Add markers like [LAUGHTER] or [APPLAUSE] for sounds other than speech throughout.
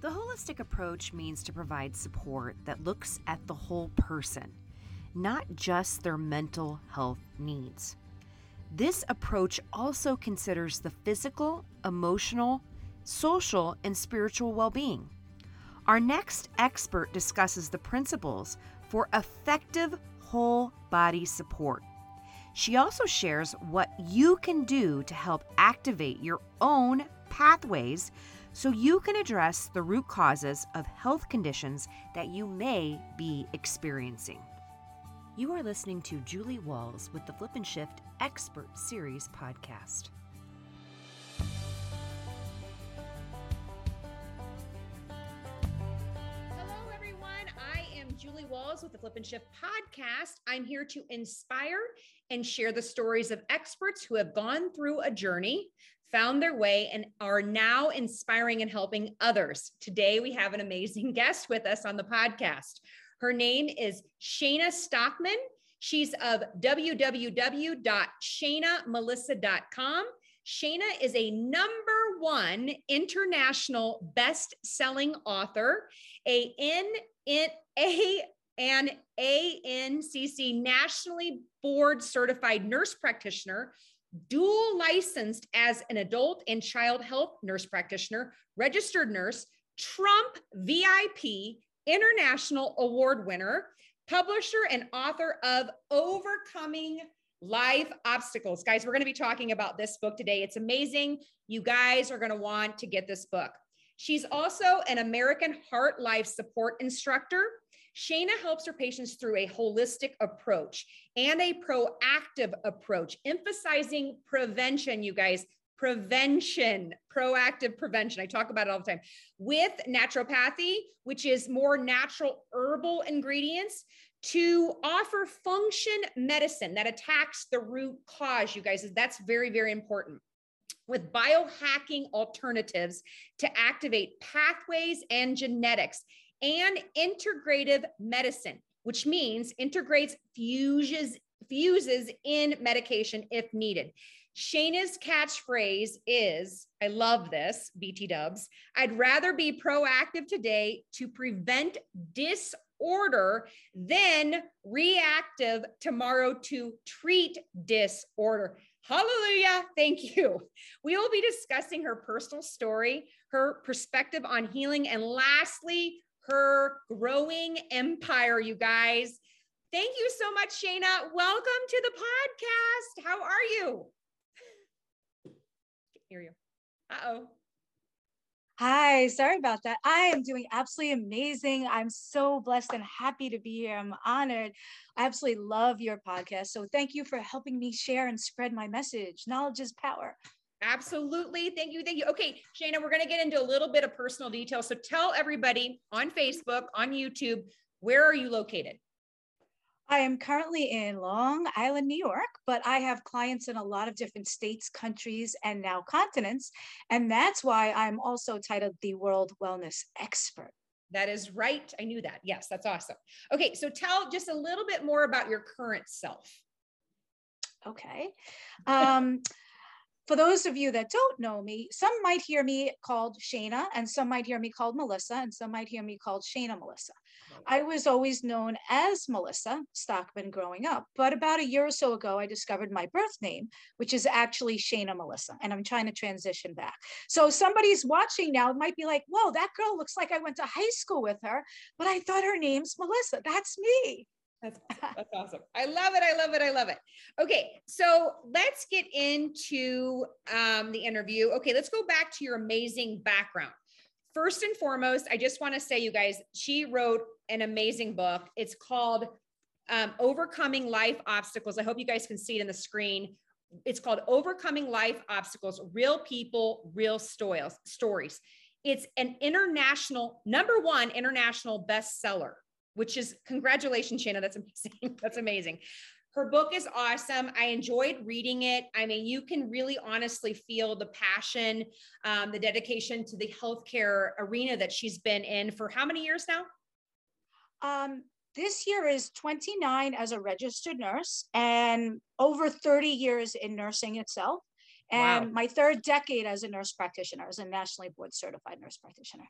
The holistic approach means to provide support that looks at the whole person, not just their mental health needs. This approach also considers the physical, emotional, social, and spiritual well being. Our next expert discusses the principles for effective whole body support. She also shares what you can do to help activate your own pathways so you can address the root causes of health conditions that you may be experiencing. You are listening to Julie Walls with the Flip N' Shift Expert Series podcast. Hello, everyone. I am Julie Walls with the Flip N' Shift podcast. I'm here to inspire and share the stories of experts who have gone through a journey, found their way, and are now inspiring and helping others. Today, we have an amazing [LAUGHS] guest with us on the podcast. Her name is Shayna Stockman. She's of www.shaynamelissa.com. Shayna is a number one international best-selling author, a N N A and ANCC nationally board certified nurse practitioner, dual licensed as an adult and child health nurse practitioner, registered nurse, Trump VIP international award winner, publisher and author of Overcoming Life Obstacles. Guys, we're going to be talking about this book today. It's amazing. You guys are going to want to get this book. She's also an American Heart Life Support Instructor. Shayna helps her patients through a holistic approach and a proactive approach, emphasizing prevention, you guys, prevention, proactive prevention. I talk about it all the time with naturopathy, which is more natural herbal ingredients to offer function medicine that attacks the root cause, you guys. That's very, very important. With biohacking alternatives to activate pathways and genetics and integrative medicine, which means integrates fuses fuses in medication if needed. Shayna's catchphrase is I love this, BT dubs. I'd rather be proactive today to prevent disorder than reactive tomorrow to treat disorder. Hallelujah. Thank you. We will be discussing her personal story, her perspective on healing, and lastly, her growing empire, you guys. Thank you so much, Shayna. Welcome to the podcast. How are you? hear you. Uh oh. Hi, sorry about that. I am doing absolutely amazing. I'm so blessed and happy to be here. I'm honored. I absolutely love your podcast. So thank you for helping me share and spread my message. Knowledge is power. Absolutely. Thank you. Thank you. Okay, Shayna, we're going to get into a little bit of personal detail. So tell everybody on Facebook, on YouTube, where are you located? I am currently in Long Island, New York, but I have clients in a lot of different states, countries, and now continents. And that's why I'm also titled the World Wellness Expert. That is right. I knew that. Yes, that's awesome. Okay, so tell just a little bit more about your current self. Okay. Um, for those of you that don't know me, some might hear me called Shayna, and some might hear me called Melissa, and some might hear me called Shayna Melissa. I was always known as Melissa Stockman growing up, but about a year or so ago, I discovered my birth name, which is actually Shayna Melissa, and I'm trying to transition back. So somebody's watching now might be like, whoa, that girl looks like I went to high school with her, but I thought her name's Melissa. That's me. That's, that's awesome. I love it. I love it. I love it. Okay. So let's get into um, the interview. Okay. Let's go back to your amazing background. First and foremost, I just want to say, you guys, she wrote an amazing book. It's called um, Overcoming Life Obstacles. I hope you guys can see it in the screen. It's called Overcoming Life Obstacles Real People, Real. Stories. It's an international, number one international bestseller which is congratulations, Shayna. That's amazing. [LAUGHS] That's amazing. Her book is awesome. I enjoyed reading it. I mean, you can really honestly feel the passion, um, the dedication to the healthcare arena that she's been in for how many years now? Um, this year is 29 as a registered nurse and over 30 years in nursing itself and wow. my third decade as a nurse practitioner, as a nationally board certified nurse practitioner.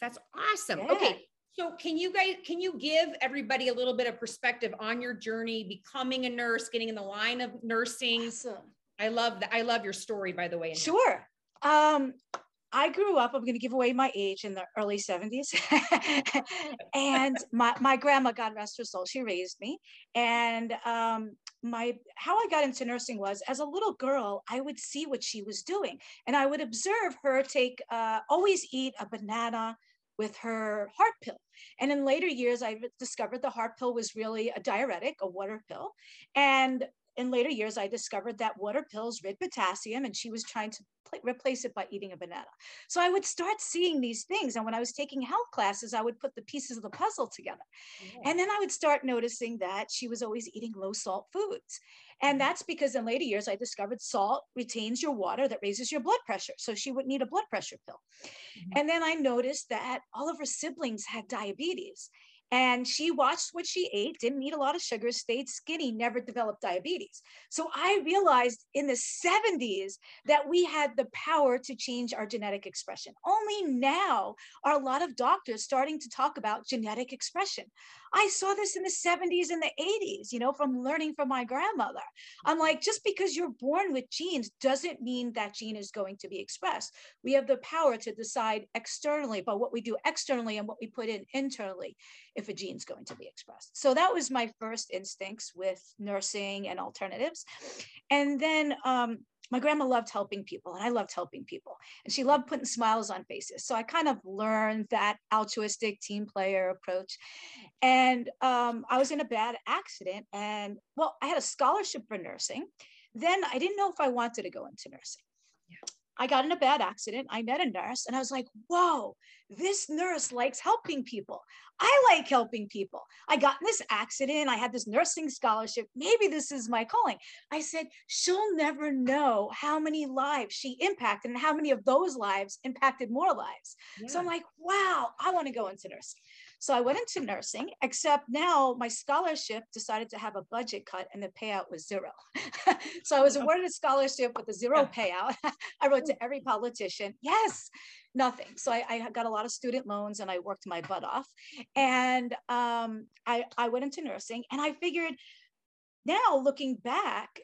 That's awesome. Yeah. Okay. So can you guys can you give everybody a little bit of perspective on your journey becoming a nurse, getting in the line of nursing? Awesome. I love that. I love your story, by the way. Sure. Um, I grew up, I'm going to give away my age in the early 70s. [LAUGHS] and my, my grandma, God rest her soul, she raised me. And um, my how I got into nursing was as a little girl, I would see what she was doing. And I would observe her take, uh, always eat a banana with her heart pill. And in later years, I discovered the heart pill was really a diuretic, a water pill. And in later years, I discovered that water pills rid potassium, and she was trying to pl- replace it by eating a banana. So I would start seeing these things. And when I was taking health classes, I would put the pieces of the puzzle together. Yeah. And then I would start noticing that she was always eating low salt foods. And that's because in later years, I discovered salt retains your water that raises your blood pressure. So she would need a blood pressure pill. Mhm. And then I noticed that all of her siblings had diabetes. And she watched what she ate, didn't eat a lot of sugar, stayed skinny, never developed diabetes. So I realized in the 70s that we had the power to change our genetic expression. Only now are a lot of doctors starting to talk about genetic expression. I saw this in the 70s and the 80s, you know, from learning from my grandmother. I'm like, just because you're born with genes doesn't mean that gene is going to be expressed. We have the power to decide externally about what we do externally and what we put in internally if a gene's going to be expressed. So that was my first instincts with nursing and alternatives. And then um, my grandma loved helping people and I loved helping people. And she loved putting smiles on faces. So I kind of learned that altruistic team player approach. And um, I was in a bad accident. And well, I had a scholarship for nursing. Then I didn't know if I wanted to go into nursing. I got in a bad accident. I met a nurse and I was like, whoa, this nurse likes helping people. I like helping people. I got in this accident. I had this nursing scholarship. Maybe this is my calling. I said, she'll never know how many lives she impacted and how many of those lives impacted more lives. So I'm like, wow, I want to go into nursing. So I went into nursing, except now my scholarship decided to have a budget cut and the payout was zero. [LAUGHS] so I was Oh. awarded a scholarship with a zero payout. [LAUGHS] I wrote to every politician, yes, nothing. So I, I got a lot of student loans and I worked my butt off. And um, I, I went into nursing and I figured now looking back,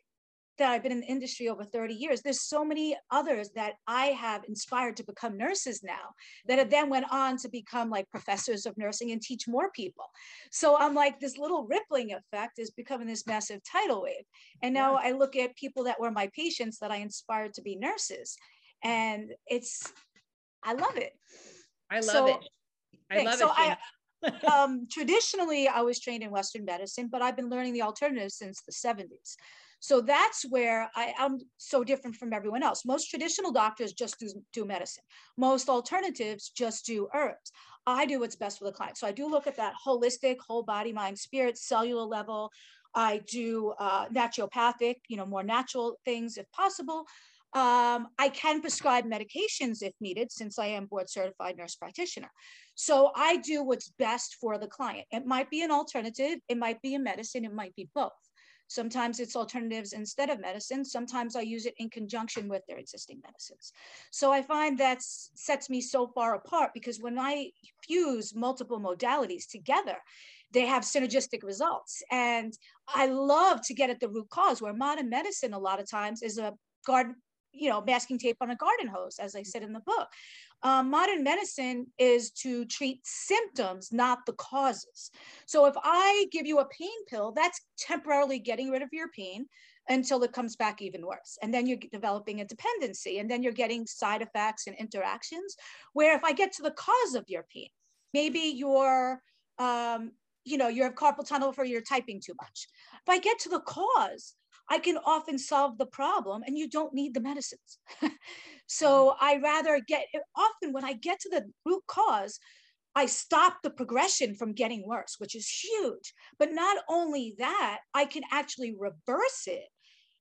that I've been in the industry over 30 years, there's so many others that I have inspired to become nurses now that have then went on to become like professors of nursing and teach more people. So I'm like, this little rippling effect is becoming this massive tidal wave. And now I look at people that were my patients that I inspired to be nurses. And it's, I love it. I love so- it. I Thanks. love So it. I- [LAUGHS] um, traditionally, I was trained in Western medicine, but I've been learning the alternatives since the 70s. So that's where I am so different from everyone else. Most traditional doctors just do, do medicine. Most alternatives just do herbs. I do what's best for the client. So I do look at that holistic, whole body, mind, spirit, cellular level. I do uh, naturopathic, you know, more natural things if possible. Um, I can prescribe medications if needed, since I am board certified nurse practitioner. So I do what's best for the client. It might be an alternative, it might be a medicine, it might be both. Sometimes it's alternatives instead of medicine. Sometimes I use it in conjunction with their existing medicines. So I find that sets me so far apart because when I fuse multiple modalities together, they have synergistic results. And I love to get at the root cause where modern medicine, a lot of times, is a garden, you know, masking tape on a garden hose, as I said in the book. Um, modern medicine is to treat symptoms, not the causes. So if I give you a pain pill, that's temporarily getting rid of your pain until it comes back even worse. And then you're developing a dependency, and then you're getting side effects and interactions. Where if I get to the cause of your pain, maybe you're, um, you know, you have carpal tunnel for you're typing too much. If I get to the cause, I can often solve the problem and you don't need the medicines. [LAUGHS] so mm-hmm. I rather get often when I get to the root cause, I stop the progression from getting worse, which is huge. But not only that, I can actually reverse it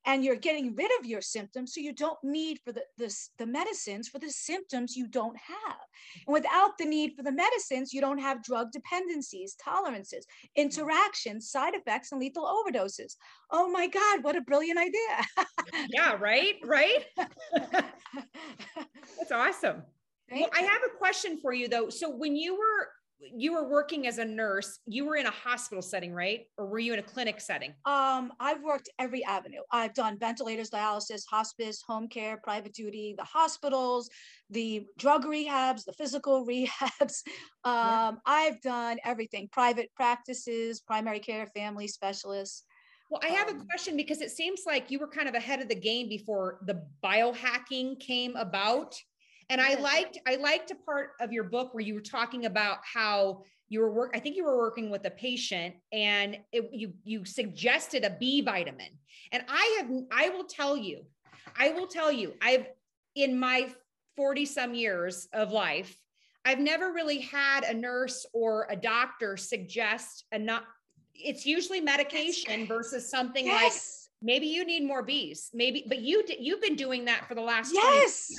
and you're getting rid of your symptoms so you don't need for the, the, the medicines for the symptoms you don't have and without the need for the medicines you don't have drug dependencies tolerances interactions side effects and lethal overdoses oh my god what a brilliant idea [LAUGHS] yeah, right, right. [LAUGHS] That's awesome. well, I have a question for you though. So when you were you were working as a nurse, you were in a hospital setting, right? Or were you in a clinic setting? Um, I've worked every avenue. I've done ventilators, dialysis, hospice, home care, private duty, the hospitals, the drug rehabs, the physical [LAUGHS] rehabs. Um, yeah. I've done everything, private practices, primary care, family specialists. Well, I have a um, question because it seems like you were kind of ahead of the game before the biohacking came about. And I liked I liked a part of your book where you were talking about how you were work I think you were working with a patient and it, you you suggested a B vitamin. And I have I will tell you, I will tell you, I've in my 40 some years of life, I've never really had a nurse or a doctor suggest a not it's usually medication versus something yes. like maybe you need more bees maybe but you you've been doing that for the last yes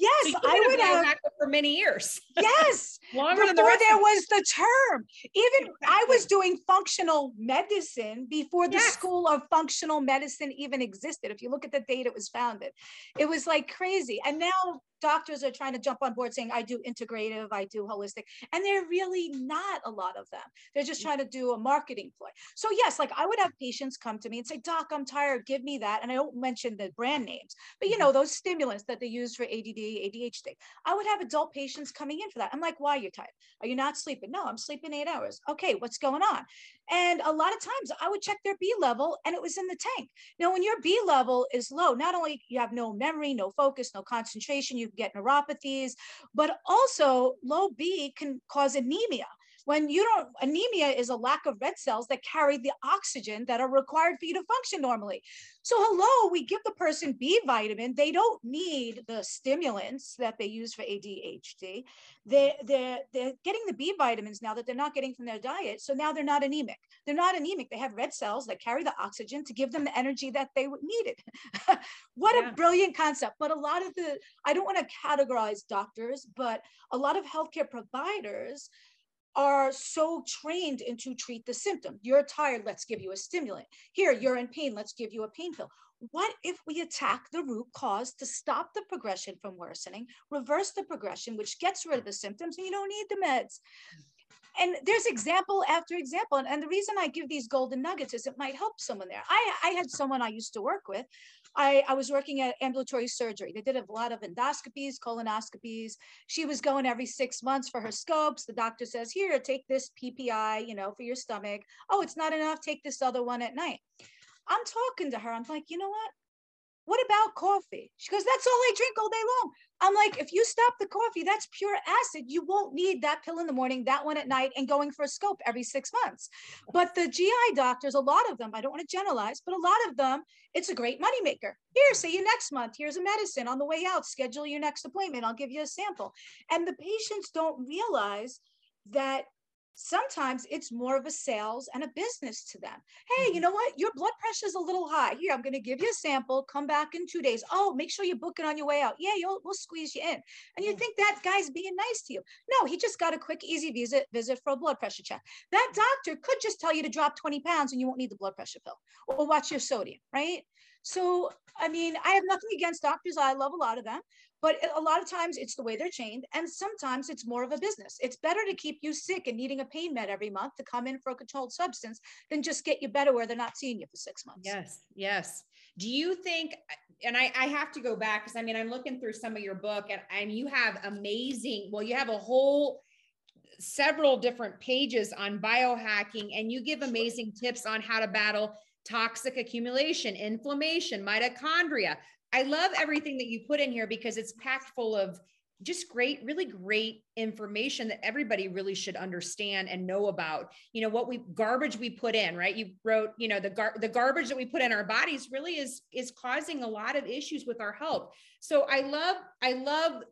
Yes, so I would have for many years. [LAUGHS] Yes, longer before the there was the term. Even. I was doing functional medicine before the yes. School of Functional Medicine even existed. If you look at the date it was founded, it was like crazy. And now doctors are trying to jump on board saying, I do integrative, I do holistic. And they're really not a lot of them. They're just trying to do a marketing ploy. So, yes, like I would have patients come to me and say, Doc, I'm tired, give me that. And I don't mention the brand names, but you know, mm-hmm. those stimulants that they use for ADD, ADHD. I would have adult patients coming in for that. I'm like, why are you tired? Are you not sleeping? No, I'm sleeping eight hours. Okay, what's going on? And a lot of times I would check their B level and it was in the tank. Now, when your B level is low, not only you have no memory, no focus, no concentration, you get neuropathies, but also low B can cause anemia when you don't anemia is a lack of red cells that carry the oxygen that are required for you to function normally. So hello we give the person b vitamin. They don't need the stimulants that they use for adhd they, they're, they're getting the b vitamins now that they're not getting from their diet. So now they're not anemic. They're not anemic. They have red cells that carry the oxygen to give them the energy that they needed [LAUGHS] what yeah. a brilliant concept. But a lot of the i don't want to categorize doctors but a lot of healthcare providers are so trained into treat the symptom. You're tired, let's give you a stimulant. Here, you're in pain, let's give you a pain pill. What if we attack the root cause to stop the progression from worsening, reverse the progression, which gets rid of the symptoms, and you don't need the meds? and there's example after example. And, and, the reason I give these golden nuggets is it might help someone there. I, I had someone I used to work with. I, I was working at ambulatory surgery. They did a lot of endoscopies, colonoscopies. She was going every six months for her scopes. The doctor says, here, take this PPI, you know, for your stomach. Oh, it's not enough. Take this other one at night. I'm talking to her. I'm like, you know what? What about coffee? She goes, That's all I drink all day long. I'm like, if you stop the coffee, that's pure acid. You won't need that pill in the morning, that one at night, and going for a scope every six months. But the GI doctors, a lot of them, I don't want to generalize, but a lot of them, it's a great moneymaker. Here, see you next month. Here's a medicine on the way out. Schedule your next appointment. I'll give you a sample. And the patients don't realize that sometimes it's more of a sales and a business to them. Hey, you mm-hmm. know what? Your blood pressure is a little high. Here, I'm going to give you a sample. Come back in two days. Oh, make sure you book it on your way out. Yeah, you'll, we'll squeeze you in. And you think that guy's being nice to you. No, he just got a quick, easy visit, visit for a blood pressure check. That doctor could just tell you to drop 20 pounds and you won't need the blood pressure pill or watch your sodium, right? So, I mean, I have nothing against doctors. I love a lot of them, but a lot of times it's the way they're trained, and sometimes it's more of a business. It's better to keep you sick and needing a pain med every month to come in for a controlled substance than just get you better where they're not seeing you for six months. Yes, yes. Do you think? And I, I have to go back because I mean I'm looking through some of your book, and, and you have amazing. Well, you have a whole several different pages on biohacking, and you give amazing tips on how to battle toxic accumulation, inflammation, mitochondria. I love everything that you put in here because it's packed full of just great, really great information that everybody really should understand and know about. You know what we garbage we put in, right? You wrote, you know, the gar- the garbage that we put in our bodies really is is causing a lot of issues with our health. So I love I love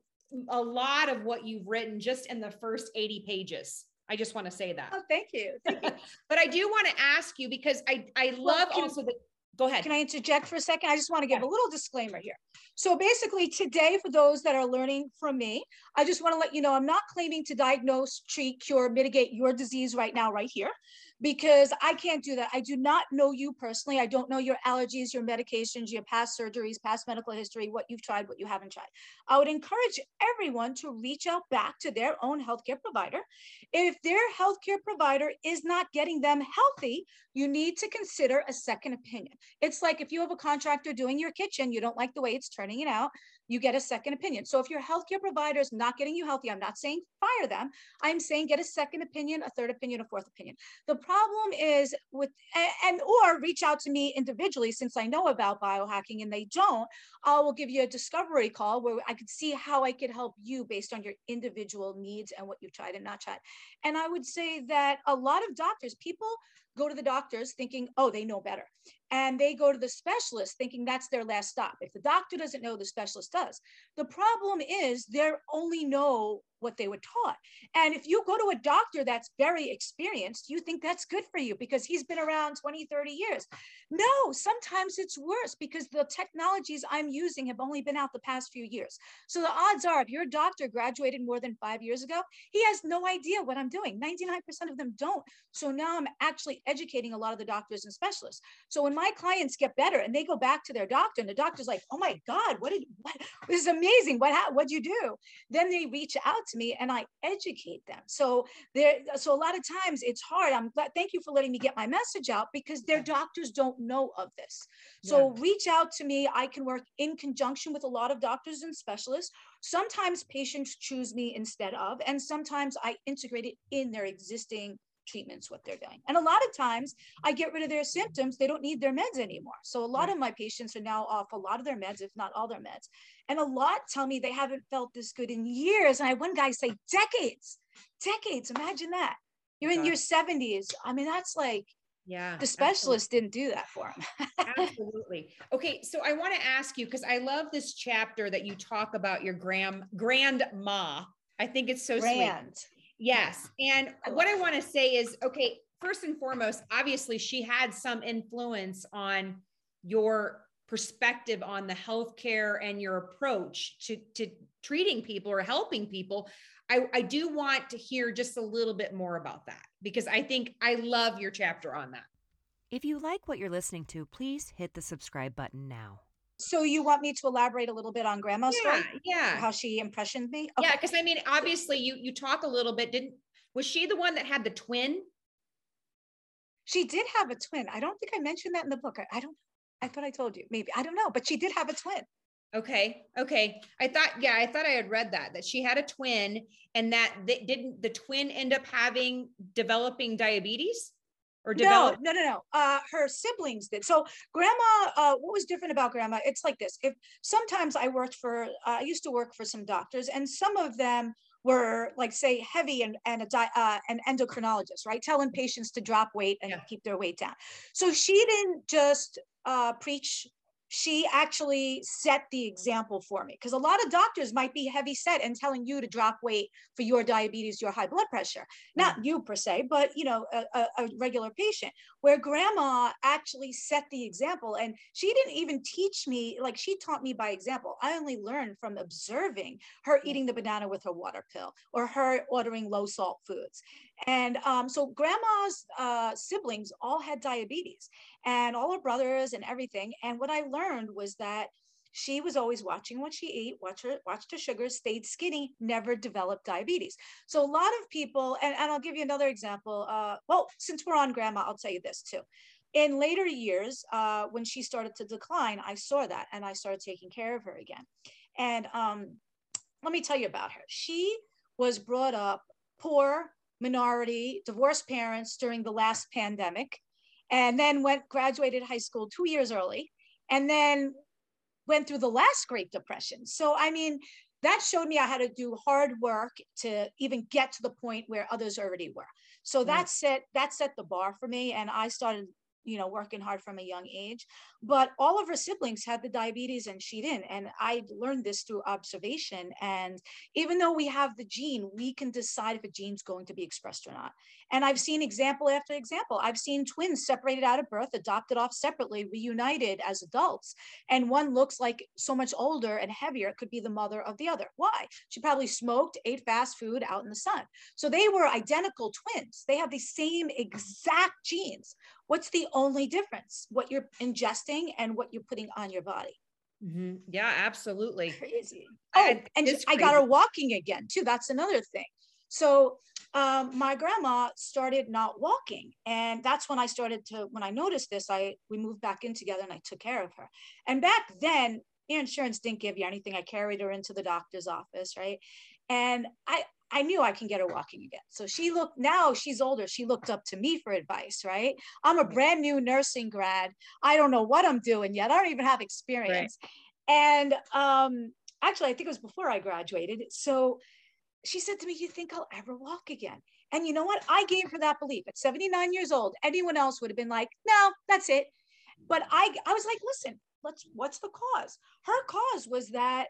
a lot of what you've written just in the first 80 pages. I just want to say that. Oh, thank you. [LAUGHS] Thank you. but I do want to ask you because I I love well, also the go ahead. Can I interject for a second? I just want to give yeah. a little disclaimer here. So basically today, for those that are learning from me, I just want to let you know, I'm not claiming to diagnose, treat, cure, mitigate your disease right now, right here. Because I can't do that. I do not know you personally. I don't know your allergies, your medications, your past surgeries, past medical history, what you've tried, what you haven't tried. I would encourage everyone to reach out back to their own healthcare provider. If their healthcare provider is not getting them healthy, you need to consider a second opinion. It's like if you have a contractor doing your kitchen, you don't like the way it's turning it out, you get a second opinion. So if your healthcare provider is not getting you healthy, I'm not saying fire them. I'm saying get a second opinion, a third opinion, a fourth opinion. The problem is with and or reach out to me individually since I know about biohacking and they don't. I will give you a discovery call where I could see how I could help you based on your individual needs and what you've tried and not tried. And I would say that a lot of doctors, people go to the doctors thinking, oh, they know better. And they go to the specialist thinking that's their last stop. If the doctor doesn't know, the specialist does. The problem is they only know what they were taught. And if you go to a doctor that's very experienced, you think that's good for you because he's been around 20, 30 years. No, sometimes it's worse because the technologies I'm using have only been out the past few years. So the odds are if your doctor graduated more than five years ago, he has no idea what I'm doing. 99% of them don't. So now I'm actually educating a lot of the doctors and specialists. So when my clients get better and they go back to their doctor and the doctor's like, oh my God, what did, what, this is amazing. What, what'd you do? Then they reach out to me and I educate them. So there, so a lot of times it's hard. I'm glad, thank you for letting me get my message out because their doctors don't know of this. So yeah. reach out to me. I can work in conjunction with a lot of doctors and specialists. Sometimes patients choose me instead of, and sometimes I integrate it in their existing treatments what they're doing and a lot of times i get rid of their symptoms they don't need their meds anymore so a lot of my patients are now off a lot of their meds if not all their meds and a lot tell me they haven't felt this good in years. And I had one guy say decades, decades. Imagine that. You're in your 70s. I mean, that's like, yeah, the specialist absolutely. didn't do that for him. [LAUGHS] absolutely. Okay. So I want to ask you, because I love this chapter that you talk about your grand grandma. I think it's so Grand. sweet. Yes. And I what I want to say is, okay, first and foremost, obviously she had some influence on your perspective on the healthcare and your approach to, to treating people or helping people. I, I do want to hear just a little bit more about that because I think I love your chapter on that. If you like what you're listening to, please hit the subscribe button now. So you want me to elaborate a little bit on grandma's yeah, story? Yeah. How she impressioned me? Okay. Yeah, because I mean, obviously you you talk a little bit. Didn't was she the one that had the twin? She did have a twin. I don't think I mentioned that in the book. I, I don't I thought I told you. Maybe I don't know, but she did have a twin. Okay. Okay. I thought, yeah, I thought I had read that, that she had a twin and that they, didn't the twin end up having developing diabetes or develop? No, no, no, no. Uh, her siblings did. So grandma, uh, what was different about grandma? It's like this. If sometimes I worked for, uh, I used to work for some doctors and some of them were like say heavy and, and a di- uh, an endocrinologist, right? Telling patients to drop weight and yeah. keep their weight down. So she didn't just uh, preach she actually set the example for me because a lot of doctors might be heavy set and telling you to drop weight for your diabetes your high blood pressure. Not you per se but you know a, a, regular patient where grandma actually set the example and she didn't even teach me like she taught me by example. I only learned from observing her eating the banana with her water pill or her ordering low salt foods. And um, so grandma's uh, siblings all had diabetes and all her brothers and everything. And what I learned was that she was always watching what she ate, watch her, watched her sugars, stayed skinny, never developed diabetes. So a lot of people, and, and I'll give you another example. Uh, well, since we're on grandma, I'll tell you this too. In later years, uh, when she started to decline, I saw that and I started taking care of her again. And um, let me tell you about her. She was brought up poor, minority, divorced parents during the last pandemic, and then went graduated high school two years early, and then went through the last Great Depression. So I mean, that showed me I had to do hard work to even get to the point where others already were. So that set that set the bar for me, and I started you know, working hard from a young age. But all of her siblings had the diabetes and she didn't. And I learned this through observation. And even though we have the gene, we can decide if a gene's going to be expressed or not. And I've seen example after example. I've seen twins separated out of birth, adopted off separately, reunited as adults. And one looks like so much older and heavier. It could be the mother of the other. Why? She probably smoked, ate fast food out in the sun. So they were identical twins. They have the same exact genes. What's the only difference? What you're ingesting and what you're putting on your body. Mm-hmm. Yeah, absolutely. Crazy. Oh, and I got her walking again too. That's another thing. So um, my grandma started not walking, and that's when I started to. When I noticed this, I we moved back in together, and I took care of her. And back then, your insurance didn't give you anything. I carried her into the doctor's office, right? And I I knew I can get her walking again. So she looked now she's older. She looked up to me for advice, right? I'm a brand new nursing grad. I don't know what I'm doing yet. I don't even have experience. Right. And um actually I think it was before I graduated. So she said to me, You think I'll ever walk again? And you know what? I gave her that belief at 79 years old. Anyone else would have been like, No, that's it. But I, I was like, Listen, let's, what's the cause? Her cause was that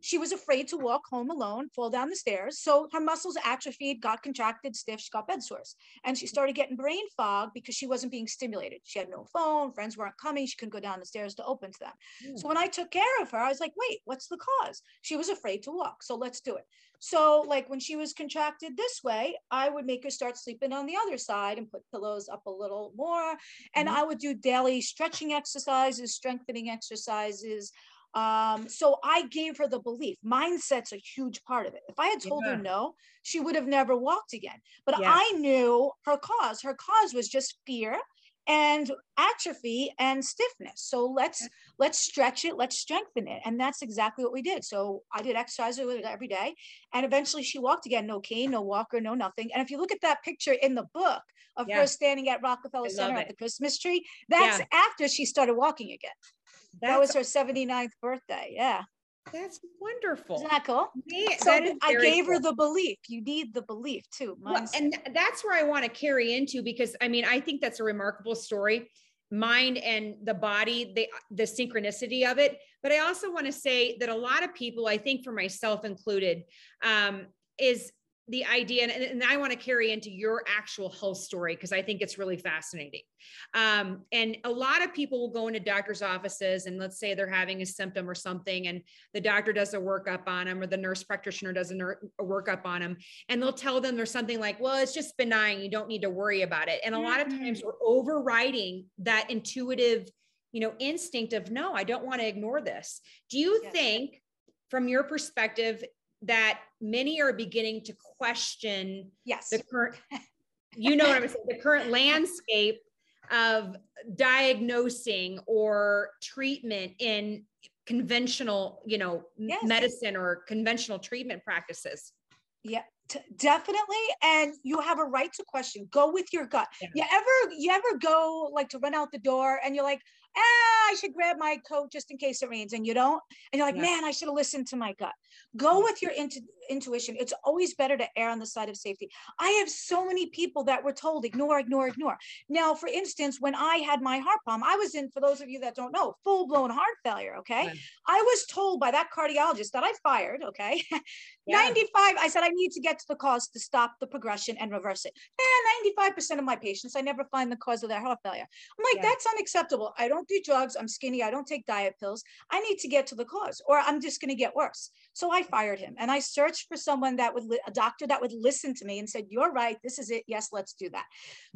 she was afraid to walk home alone, fall down the stairs. So her muscles atrophied, got contracted, stiff, she got bed sores. And she started getting brain fog because she wasn't being stimulated. She had no phone, friends weren't coming, she couldn't go down the stairs to open to them. Mm. So when I took care of her, I was like, wait, what's the cause? She was afraid to walk. So let's do it. So, like when she was contracted this way, I would make her start sleeping on the other side and put pillows up a little more. And mm-hmm. I would do daily stretching exercises, strengthening exercises. Um, so I gave her the belief. Mindset's a huge part of it. If I had told yeah. her no, she would have never walked again. But yeah. I knew her cause. Her cause was just fear and atrophy and stiffness so let's let's stretch it let's strengthen it and that's exactly what we did so i did exercise with her every day and eventually she walked again no cane no walker no nothing and if you look at that picture in the book of yeah. her standing at rockefeller center at the christmas tree that's yeah. after she started walking again that's, that was her 79th birthday. Yeah. That's wonderful. Isn't that cool? so that I gave cool. her the belief. You need the belief too. Well, and that's where I want to carry into because I mean, I think that's a remarkable story. Mind and the body, the the synchronicity of it. But I also want to say that a lot of people, I think for myself included, um, is the idea, and, and I want to carry into your actual health story because I think it's really fascinating. Um, and a lot of people will go into doctor's offices and let's say they're having a symptom or something, and the doctor does a workup on them, or the nurse practitioner does a, ner- a workup on them, and they'll tell them there's something like, well, it's just benign, you don't need to worry about it. And a lot of times mm-hmm. we're overriding that intuitive, you know, instinct of no, I don't want to ignore this. Do you yes. think? From your perspective, that many are beginning to question yes. the current you know what i'm saying the current [LAUGHS] landscape of diagnosing or treatment in conventional you know yes. medicine or conventional treatment practices. Yeah t- definitely and you have a right to question. Go with your gut. Yeah. you ever you ever go like to run out the door and you're like ah, I should grab my coat just in case it rains, and you don't, and you're like, yeah. man, I should have listened to my gut. Go with your intu- intuition. It's always better to err on the side of safety. I have so many people that were told ignore, ignore, ignore. Now, for instance, when I had my heart problem, I was in, for those of you that don't know, full blown heart failure. Okay. Yeah. I was told by that cardiologist that I fired. Okay. [LAUGHS] Yeah. 95, I said, I need to get to the cause to stop the progression and reverse it. And 95% of my patients, I never find the cause of their heart failure. I'm like, that's unacceptable. I don't don't do drugs. I'm skinny. I don't take diet pills. I need to get to the cause, or I'm just going to get worse. So I fired him and I searched for someone that would, a doctor that would listen to me and said, You're right. This is it. Yes, let's do that.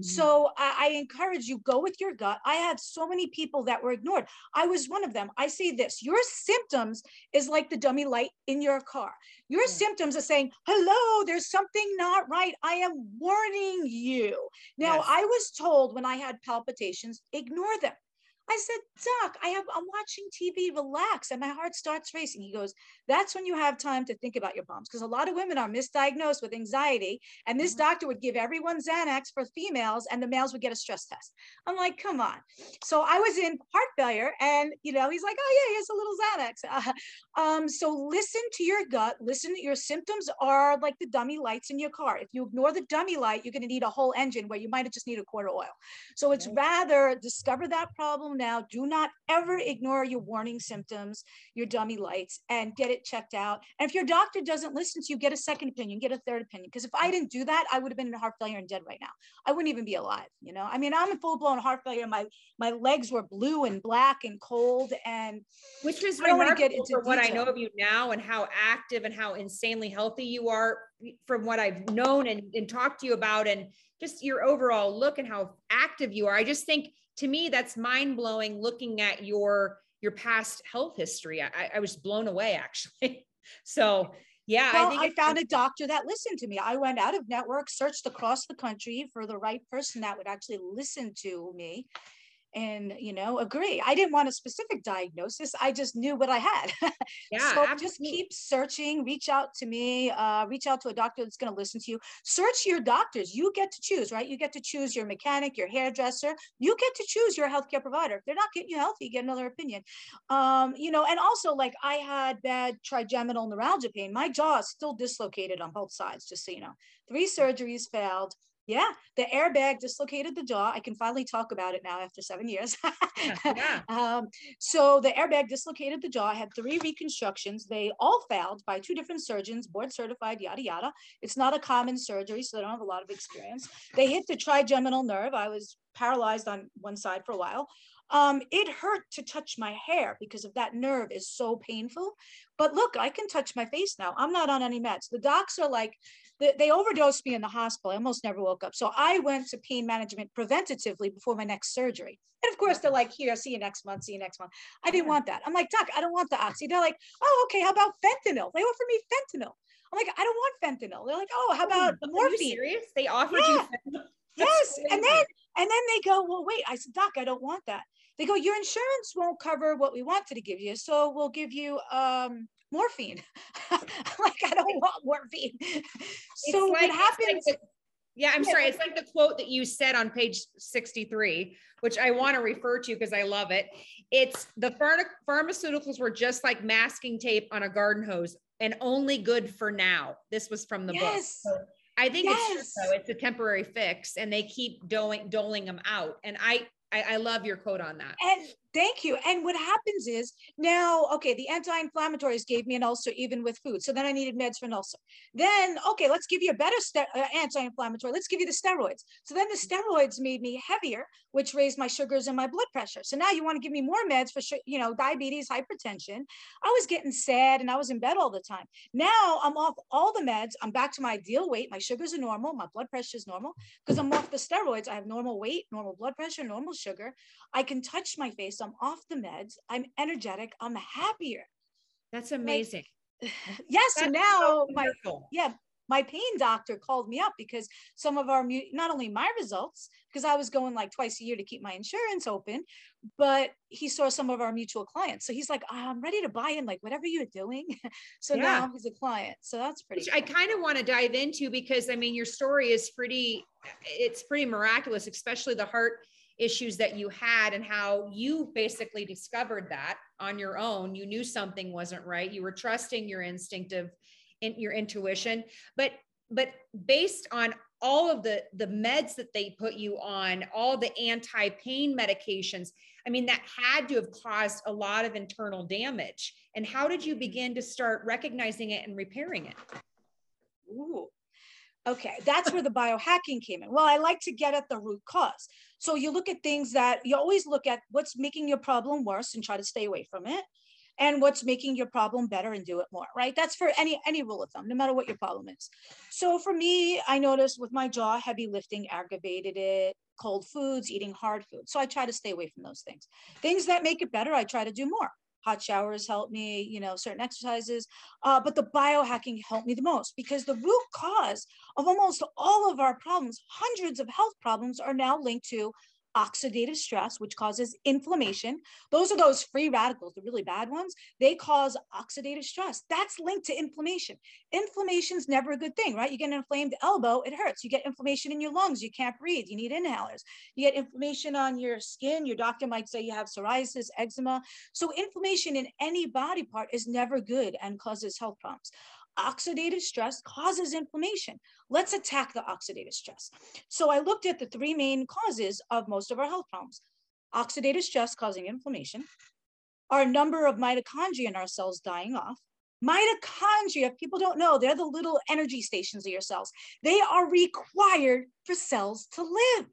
Mm-hmm. So I, I encourage you, go with your gut. I had so many people that were ignored. I was one of them. I say this your symptoms is like the dummy light in your car. Your yeah. symptoms are saying, Hello, there's something not right. I am warning you. Now, yes. I was told when I had palpitations, ignore them. I said, Doc, I have I'm watching TV, relax, and my heart starts racing. He goes, That's when you have time to think about your problems. Because a lot of women are misdiagnosed with anxiety, and this mm-hmm. doctor would give everyone Xanax for females, and the males would get a stress test. I'm like, come on. So I was in heart failure, and you know, he's like, Oh, yeah, here's a little Xanax. Uh, [LAUGHS] um, so listen to your gut, listen, your symptoms are like the dummy lights in your car. If you ignore the dummy light, you're gonna need a whole engine where you might just need a quarter oil. So it's rather discover that problem now. Do not ever ignore your warning symptoms, your dummy lights, and get it checked out. And if your doctor doesn't listen to you, get a second opinion, get a third opinion. Because if I didn't do that, I would have been in heart failure and dead right now. I wouldn't even be alive. You know, I mean, I'm in full blown heart failure. My my legs were blue and black and cold, and which is I want to get into what I know of you now and how active and how insanely healthy you are from what I've known and, and talked to you about and just your overall look and how active you are. I just think to me that's mind blowing looking at your your past health history. I, I was blown away actually. [LAUGHS] so yeah, well, I, think I found a doctor that listened to me. I went out of network, searched across the country for the right person that would actually listen to me and you know agree. I didn't want a specific diagnosis i just knew what i had. [LAUGHS] Yeah so absolutely. just keep searching reach out to me uh, reach out to a doctor that's going to listen to you. Search your doctors you get to choose right? You get to choose your mechanic your hairdresser you get to choose your healthcare provider. If they're not getting you healthy get another opinion. Um, you know and also like i had bad trigeminal neuralgia pain. My jaw is still dislocated on both sides just so you know. Three surgeries failed yeah, the airbag dislocated the jaw. I can finally talk about it now after seven years. [LAUGHS] yeah. um, so the airbag dislocated the jaw. I had three reconstructions. They all failed by two different surgeons, board certified, yada yada. It's not a common surgery, so they don't have a lot of experience. They hit the trigeminal nerve. I was paralyzed on one side for a while. Um, it hurt to touch my hair because of that nerve is so painful. But look, I can touch my face now. I'm not on any meds. The docs are like, they, they overdosed me in the hospital. I almost never woke up. So I went to pain management preventatively before my next surgery. And of course, they're like, here, see you next month, see you next month. I didn't want that. I'm like, doc, I don't want the oxy. They're like, oh, okay, how about fentanyl? They offer me fentanyl. I'm like, I don't want fentanyl. They're like, oh, how about Are morphine? serious? They offered yeah. you fentanyl? yes. And then and then they go, well, wait. I said, doc, I don't want that. They go, your insurance won't cover what we wanted to give you, so we'll give you um, morphine. [LAUGHS] like I don't want morphine. so like, what happens? Like the, yeah, I'm yeah. sorry. It's like the quote that you said on page 63, which I want to refer to because I love it. It's the pharmaceuticals were just like masking tape on a garden hose and only good for now. This was from the yes. book. So I think yes. it's true, so It's a temporary fix, and they keep doling doling them out. And I I, I love your quote on that. And Thank you. And what happens is now, okay, the anti-inflammatories gave me an ulcer even with food. So then I needed meds for an ulcer. Then, okay, let's give you a better uh, anti-inflammatory. Let's give you the steroids. So then the steroids made me heavier, which raised my sugars and my blood pressure. So now you want to give me more meds for, you know, diabetes, hypertension. I was getting sad and I was in bed all the time. Now I'm off all the meds. I'm back to my ideal weight. My sugars are normal. My blood pressure is normal because I'm off the steroids. I have normal weight, normal blood pressure, normal sugar. I can touch my face. I'm off the meds. I'm energetic. I'm happier. That's amazing. [SIGHS] Yes. That's so now so my yeah, my pain doctor called me up because some of our not only my results because I was going like twice a year to keep my insurance open, but he saw some of our mutual clients. So he's like, ah, I'm ready to buy in, like whatever you're doing. [LAUGHS] so yeah. now he's a client. So that's pretty. Which cool. I kind of want to dive into because I mean, your story is pretty, it's pretty miraculous, especially the heart issues that you had and how you basically discovered that on your own you knew something wasn't right you were trusting your instinctive in your intuition but but based on all of the the meds that they put you on all the anti-pain medications i mean that had to have caused a lot of internal damage and how did you begin to start recognizing it and repairing it Ooh. Okay, that's where the biohacking came in. Well, I like to get at the root cause. So you look at things that you always look at what's making your problem worse and try to stay away from it, and what's making your problem better and do it more, right? That's for any any rule of thumb, no matter what your problem is. So for me, I noticed with my jaw, heavy lifting aggravated it, cold foods, eating hard food. So I try to stay away from those things. Things that make it better, I try to do more hot showers help me, you know, certain exercises. Uh, but the biohacking helped me the most because the root cause of almost all of our problems, hundreds of health problems, are now linked to oxidative stress, which causes inflammation. Those are those free radicals, the really bad ones. They cause oxidative stress. That's linked to inflammation. Inflammation is never a good thing, right? You get an inflamed elbow, it hurts. You get inflammation in your lungs, you can't breathe, you need inhalers. You get inflammation on your skin, your doctor might say you have psoriasis, eczema. So, inflammation in any body part is never good and causes health problems oxidative stress causes inflammation. Let's attack the oxidative stress. So I looked at the three main causes of most of our health problems. Oxidative stress causing inflammation, our number of mitochondria in our cells dying off. Mitochondria, if people don't know, they're the little energy stations of your cells. They are required for cells to live.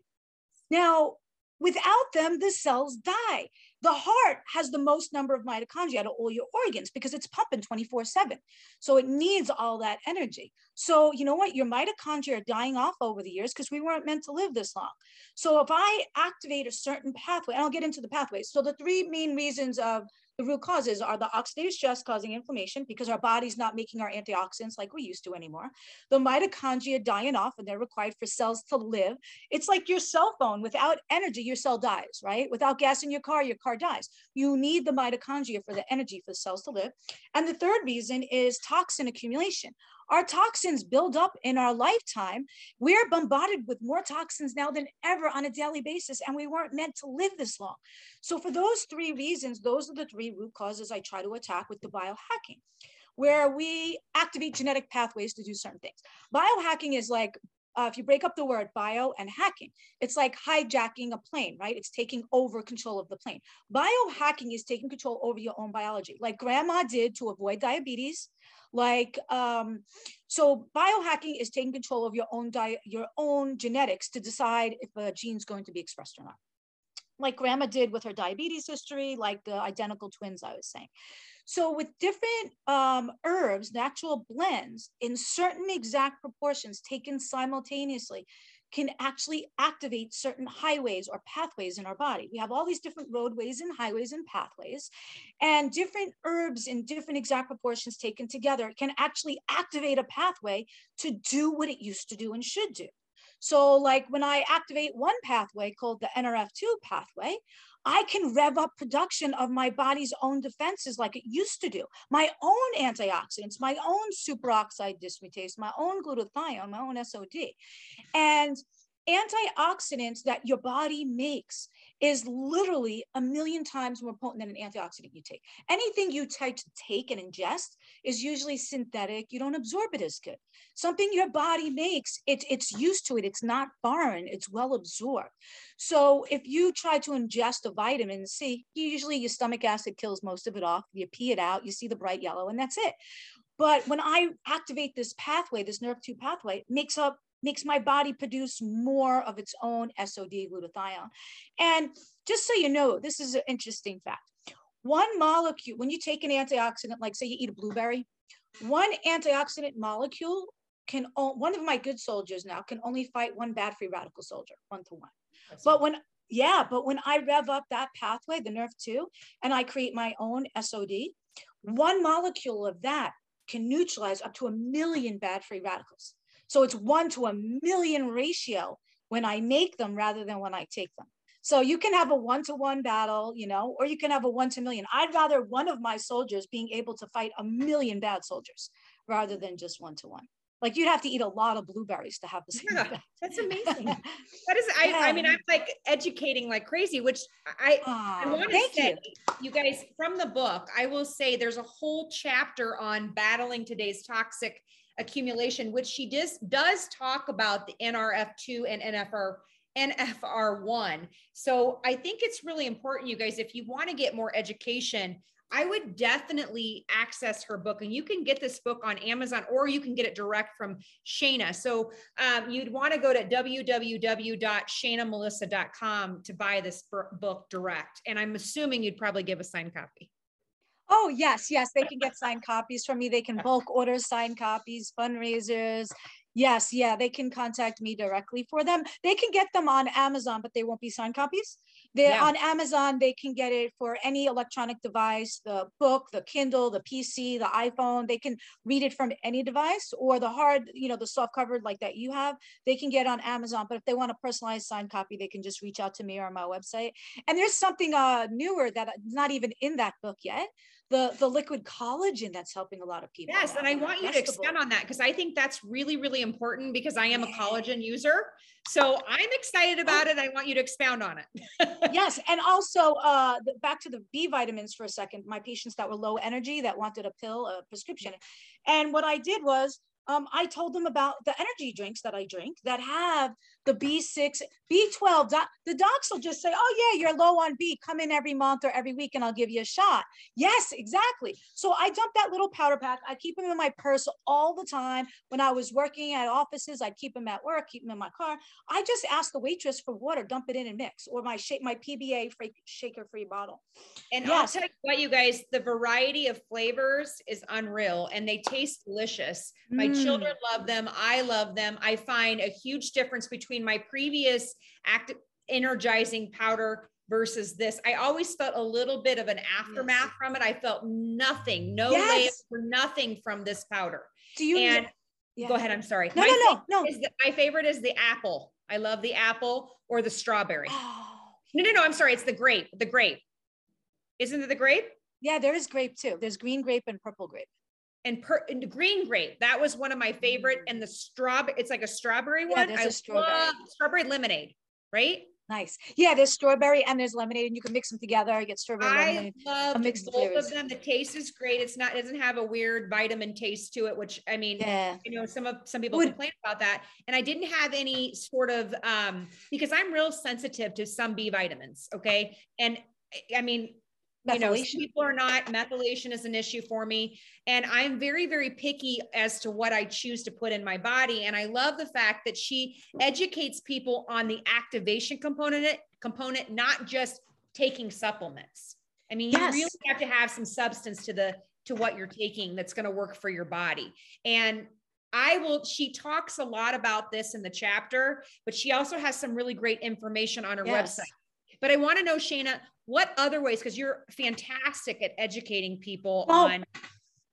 Now, without them, the cells die. The heart has the most number of mitochondria out of all your organs because it's pumping 24 7. So it needs all that energy. So, you know what? Your mitochondria are dying off over the years because we weren't meant to live this long. So, if I activate a certain pathway, and I'll get into the pathways. So, the three main reasons of the root causes are the oxidative stress causing inflammation because our body's not making our antioxidants like we used to anymore. The mitochondria dying off and they're required for cells to live. It's like your cell phone. Without energy, your cell dies, right? Without gas in your car, your car dies. You need the mitochondria for the energy for the cells to live. And the third reason is toxin accumulation. Our toxins build up in our lifetime. We're bombarded with more toxins now than ever on a daily basis, and we weren't meant to live this long. So, for those three reasons, those are the three root causes I try to attack with the biohacking, where we activate genetic pathways to do certain things. Biohacking is like uh, if you break up the word bio and hacking, it's like hijacking a plane, right? It's taking over control of the plane. Biohacking is taking control over your own biology, like grandma did to avoid diabetes, like um, so biohacking is taking control of your own diet your own genetics to decide if a gene's going to be expressed or not like grandma did with her diabetes history like the identical twins i was saying so with different um, herbs natural blends in certain exact proportions taken simultaneously can actually activate certain highways or pathways in our body. We have all these different roadways and highways and pathways, and different herbs in different exact proportions taken together can actually activate a pathway to do what it used to do and should do. So, like when I activate one pathway called the NRF2 pathway, I can rev up production of my body's own defenses like it used to do. My own antioxidants, my own superoxide dismutase, my own glutathione, my own SOD. And antioxidants that your body makes is literally a million times more potent than an antioxidant you take. Anything you try to take and ingest is usually synthetic. You don't absorb it as good. Something your body makes, it, it's used to it. It's not foreign. It's well absorbed. So if you try to ingest a vitamin C, usually your stomach acid kills most of it off. You pee it out, you see the bright yellow, and that's it. But when I activate this pathway, this NRF2 pathway, makes up makes my body produce more of its own SOD glutathione. And just so you know, this is an interesting fact. One molecule, when you take an antioxidant, like say you eat a blueberry, one antioxidant molecule can, one of my good soldiers now can only fight one bad free radical soldier, one to one. But when, yeah, but when I rev up that pathway, the NRF2, and I create my own SOD, one molecule of that can neutralize up to a million bad free radicals. So it's one to a million ratio when I make them rather than when I take them. So you can have a one to one battle, you know, or you can have a one to million. I'd rather one of my soldiers being able to fight a million bad soldiers rather than just one to one. Like you'd have to eat a lot of blueberries to have the same. Yeah, that's amazing. [LAUGHS] that is, I, yeah. I mean, I'm like educating like crazy, which I, uh, I want to say, you. you guys, from the book, I will say there's a whole chapter on battling today's toxic accumulation, which she does does talk about the NRF2 and NFR NFR1. So I think it's really important, you guys, if you want to get more education, I would definitely access her book. And you can get this book on Amazon or you can get it direct from Shayna. So um, you'd want to go to www.shaynamelissa.com to buy this book direct. And I'm assuming you'd probably give a signed copy. Oh, yes, yes. They can get signed copies from me. They can bulk order signed copies, fundraisers, Yes, yeah, they can contact me directly for them. They can get them on Amazon, but they won't be signed copies. They're Yeah. on Amazon. They can get it for any electronic device, the book, the Kindle, the PC, the iPhone. They can read it from any device or the hard, you know, the soft covered like that you have. They can get on Amazon. But if they want a personalized signed copy, they can just reach out to me or my website. And there's something uh newer that is not even in that book yet. The the liquid collagen that's helping a lot of people. Yes, and I want you to expand on that because I think that's really, really important because I am a collagen user. So I'm excited about it. I want you to expound on it. [LAUGHS] yes and also uh the, back to the b vitamins for a second my patients that were low energy that wanted a pill a prescription and what i did was um, I told them about the energy drinks that I drink that have the B6, B12. Doc, the docs will just say, Oh, yeah, you're low on B. Come in every month or every week and I'll give you a shot. Yes, exactly. So I dump that little powder pack. I keep them in my purse all the time. When I was working at offices, I'd keep them at work, keep them in my car. I just ask the waitress for water, dump it in and mix, or my shake, my PBA free, shaker free bottle. And Yes. I'll tell you what, you guys, the variety of flavors is unreal and they taste delicious. My Mm. children love them. I love them. I find a huge difference between my previous active energizing powder versus this. I always felt a little bit of an aftermath from it. I felt nothing, no Yes. nothing from this powder. Do you? And yeah. go ahead, I'm sorry. No, My no, no, no. The, my favorite is the apple. I love the apple or the strawberry. Oh, No, no, no. I'm sorry. It's the grape. The grape. Isn't it the grape? yeah, there is grape too. There's green grape and purple grape. And, per, and green grape. That was one of my favorite. Mm. And the strawberry, it's like a strawberry Yeah, one. there's I a strawberry. love strawberry lemonade, right? Nice. Yeah, there's strawberry and there's lemonade, and you can mix them together. You get strawberry I lemonade. love mix the both flavors. of them. The taste is great. It's not, it doesn't have a weird vitamin taste to it, which I mean, Yeah. you know, some of some people Would- complain about that. And I didn't have any sort of um, because I'm real sensitive to some B vitamins. Okay. And I- I mean, you know, people are not. Methylation is an issue for me. And I'm very, very picky as to what I choose to put in my body. And I love the fact that she educates people on the activation component, component, not just taking supplements. I mean, you Yes. really have to have some substance to the to what you're taking that's going to work for your body. And I will, she talks a lot about this in the chapter, but she also has some really great information on her Yes. website. But I want to know, Shayna, what other ways, because you're fantastic at educating people Well, on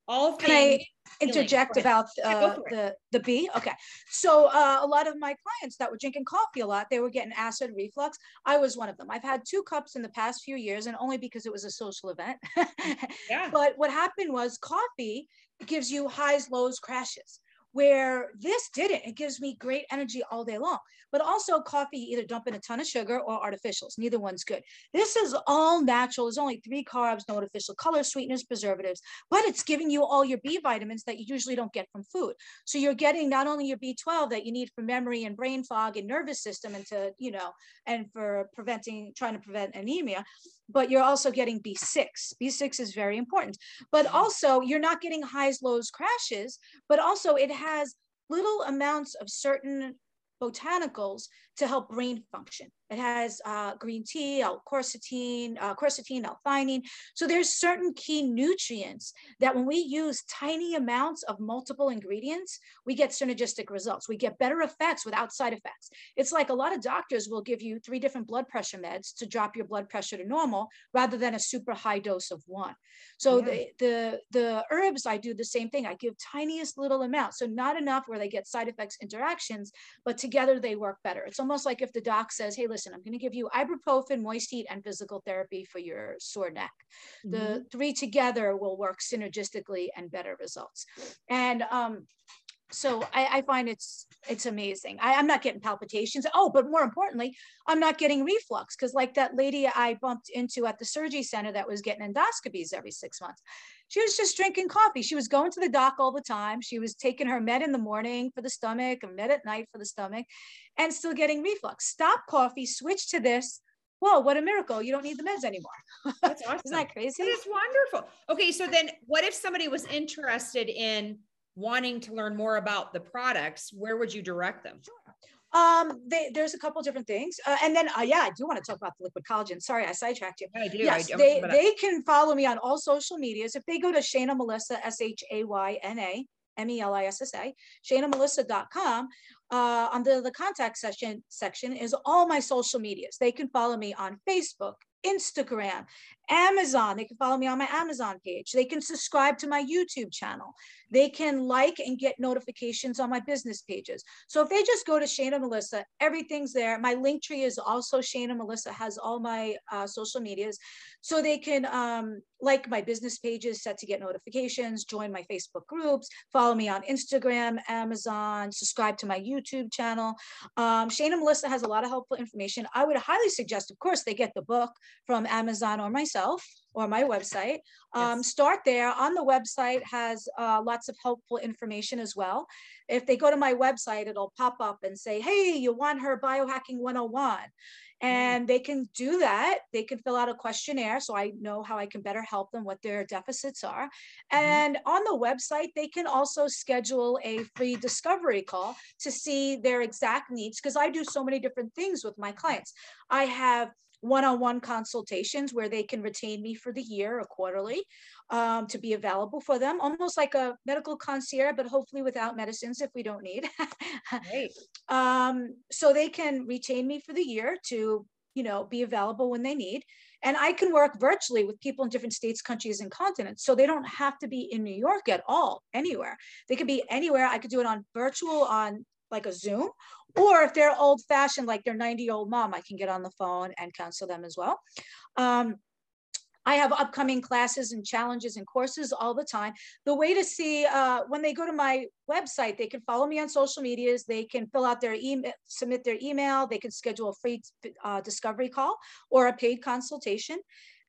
all Can I interject about uh, it. the the bee? Okay, so uh, a lot of my clients that were drinking coffee a lot, they were getting acid reflux. I was one of them. I've had two cups in the past few years, and only because it was a social event. [LAUGHS] Yeah. But what happened was coffee gives you highs, lows, crashes. Where this didn't, it gives me great energy all day long. But also, coffee either dump in a ton of sugar or artificials. Neither one's good. This is all natural. There's only three carbs, no artificial color, sweeteners, preservatives, but it's giving you all your B vitamins that you usually don't get from food. So you're getting not only your B12 that you need for memory and brain fog and nervous system and to, you know, and for preventing, trying to prevent anemia, but you're also getting B6. B6 is very important. But also, you're not getting highs, lows, crashes, but also it has little amounts of certain botanicals to help brain function. It has uh, green tea, L-quercetin, uh, quercetin, L-theanine. So there's certain key nutrients that when we use tiny amounts of multiple ingredients, we get synergistic results. We get better effects without side effects. It's like a lot of doctors will give you three different blood pressure meds to drop your blood pressure to normal rather than a super high dose of one. So Yeah. the, the, the herbs, I do the same thing. I give tiniest little amounts. So not enough where they get side effects interactions, but together they work better. It's almost like if the doc says, hey, listen, I'm going to give you ibuprofen, moist heat, and physical therapy for your sore neck. Mhm. The three together will work synergistically and better results. And um, so I, I find it's it's amazing. I, I'm not getting palpitations. Oh, but more importantly, I'm not getting reflux because like that lady I bumped into at the surgery center that was getting endoscopies every six months. She was just drinking coffee. She was going to the doc all the time. She was taking her med in the morning for the stomach, and med at night for the stomach, and still getting reflux. Stop coffee, switch to this. Whoa, what a miracle. You don't need the meds anymore. That's awesome. [LAUGHS] Isn't that crazy? That is wonderful. Okay, so then what if somebody was interested in wanting to learn more about the products? Where would you direct them? Um, they, there's a couple different things. Uh, and then, uh, yeah, I do want to talk about the liquid collagen. Sorry, I sidetracked you. Yeah, I do. Yes, I, I they, I- they can follow me on all social medias. If they go to Shayna Melissa, S H A Y N A M-E-L-I-S-S-A, shaynamelissa.com. Uh, under the contact section section is all my social medias. They can follow me on Facebook, Instagram, Amazon. They can follow me on my Amazon page. They can subscribe to my YouTube channel. They can like and get notifications on my business pages. So if they just go to Shayna Melissa, everything's there. My Linktree is also Shayna Melissa has all my uh, social medias. So they can um, like my business pages, set to get notifications, join my Facebook groups, follow me on Instagram, Amazon, subscribe to my YouTube channel. Um, Shayna Melissa has a lot of helpful information. I would highly suggest, of course, they get the book from Amazon or myself or my website. Um, Yes. Start there. On the website has uh, lots of helpful information as well. If they go to my website, it'll pop up and say, hey, you want her biohacking 101. And they can do that. They can fill out a questionnaire so I know how I can better help them, what their deficits are. And on the website, they can also schedule a free discovery call to see their exact needs because I do so many different things with my clients. I have one-on-one consultations where they can retain me for the year or quarterly um, to be available for them, almost like a medical concierge, but hopefully without medicines if we don't need. Great. [LAUGHS] um, so they can retain me for the year to, you know, be available when they need. And I can work virtually with people in different states, countries, and continents. So they don't have to be in New York at all, anywhere. They could be anywhere. I could do it on virtual, on like a Zoom, or if they're old fashioned, like their 90 year old mom, I can get on the phone and counsel them as well. Um, I have upcoming classes and challenges and courses all the time. The way to see uh, when they go to my website, they can follow me on social medias. They can fill out their email, submit their email. They can schedule a free uh, discovery call or a paid consultation.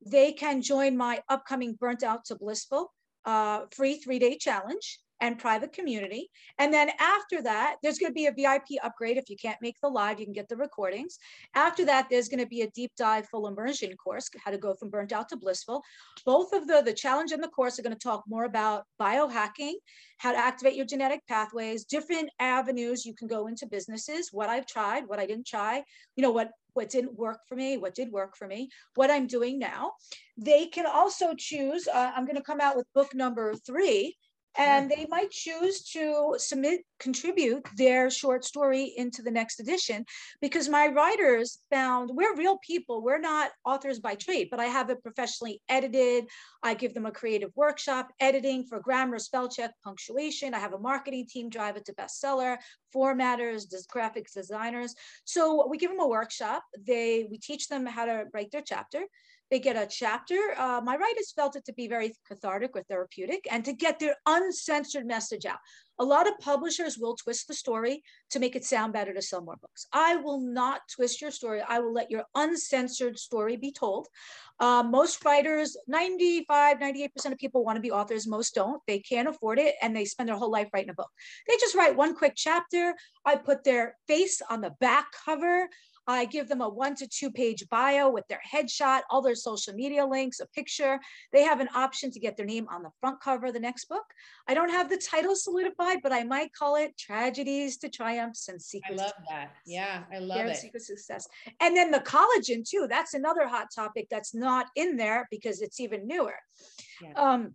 They can join my upcoming Burnt Out to Blissful uh, free three day challenge and private community. And then after that, there's going to be a VIP upgrade. If you can't make the live, you can get the recordings. After that, there's going to be a deep dive full immersion course, how to go from burnt out to blissful. Both of the, the challenge and the course are going to talk more about biohacking, how to activate your genetic pathways, different avenues you can go into businesses, what I've tried, what I didn't try, you know, what what didn't work for me, what did work for me, what I'm doing now. They can also choose, uh, I'm going to come out with book number three, and they might choose to submit contribute their short story into the next edition because my writers found we're real people we're not authors by trade but i have it professionally edited. I give them a creative workshop editing for grammar spell check punctuation. I have a marketing team drive it to bestseller formatters graphics designers. So we give them a workshop. They we teach them how to write their chapter they get a chapter. Uh, my writers felt it to be very cathartic or therapeutic and to get their uncensored message out. A lot of publishers will twist the story to make it sound better to sell more books. I will not twist your story. I will let your uncensored story be told. Uh, most writers, 95, 98% of people want to be authors. Most don't. They can't afford it and they spend their whole life writing a book. They just write one quick chapter. I put their face on the back cover. I give them a one to two page bio with their headshot, all their social media links, a picture. They have an option to get their name on the front cover of the next book. I don't have the title solidified, but I might call it Tragedies to Triumphs and success. I Secrets. love that. Yeah, I love Shared it. Secret Success. And then the collagen too. That's another hot topic that's not in there because it's even newer. Yeah. Um,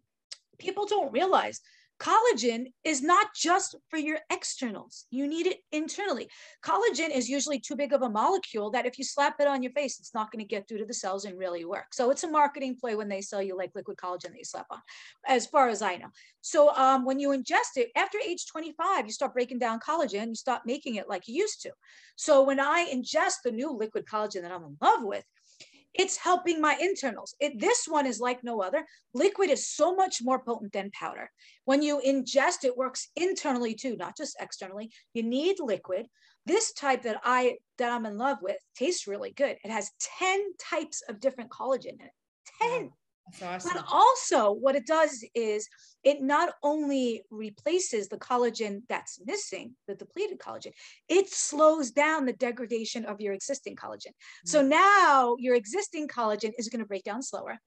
people don't realize collagen is not just for your externals. You need it internally. Collagen is usually too big of a molecule that if you slap it on your face, it's not going to get through to the cells and really work. So it's a marketing play when they sell you like liquid collagen that you slap on, as far as I know. So um, when you ingest it, after age 25, you start breaking down collagen, you stop making it like you used to. So when I ingest the new liquid collagen that I'm in love with, it's helping my internals. It, this one is like no other. Liquid is so much more potent than powder. When you ingest, it works internally too, not just externally. You need liquid. This type that I that I'm in love with tastes really good. It has 10 types of different collagen in it. 10. That's But also, what it does is it not only replaces the collagen that's missing, the depleted collagen, it slows down the degradation of your existing collagen. So mm. now your existing collagen is going to break down slower.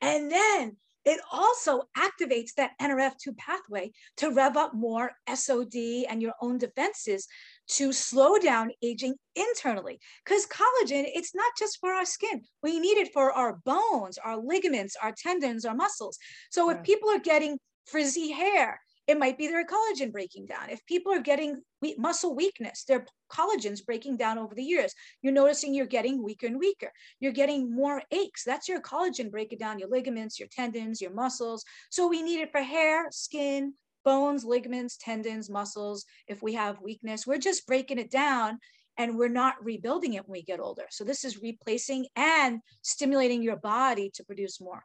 And then it also activates that NRF2 pathway to rev up more SOD and your own defenses to slow down aging internally. Because collagen, it's not just for our skin. We need it for our bones, our ligaments, our tendons, our muscles. So if people are getting frizzy hair, it might be their collagen breaking down. If people are getting we- muscle weakness, their collagen's breaking down over the years. You're noticing you're getting weaker and weaker. You're getting more aches. That's your collagen breaking down your ligaments, your tendons, your muscles. So we need it for hair, skin, bones, ligaments, tendons, muscles. If we have weakness, we're just breaking it down and we're not rebuilding it when we get older. So this is replacing and stimulating your body to produce more.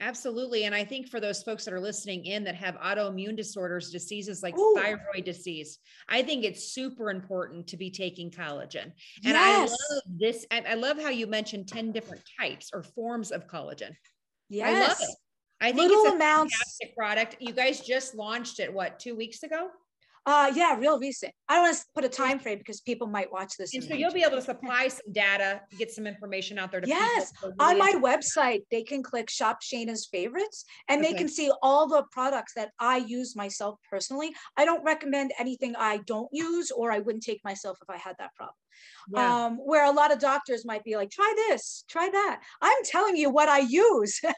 Absolutely. And I think for those folks that are listening in that have autoimmune disorders, diseases like Ooh. thyroid disease, I think it's super important to be taking collagen. And yes. I love this. I, I love how you mentioned 10 different types or forms of collagen. yes. I love it. I think Little it's a amounts. fantastic product. You guys just launched it, what, two weeks ago? Uh, yeah, real recent. I don't want to put a time frame because people might watch this. And so you'll be able to supply some data, get some information out there to Yes, people. on my website, they can click shop Shayna's favorites and they can see all the products that I use myself personally. I don't recommend anything I don't use or I wouldn't take myself if I had that problem. Yeah. Um, where a lot of doctors might be like, try this, try that. I'm telling you what I use. [LAUGHS]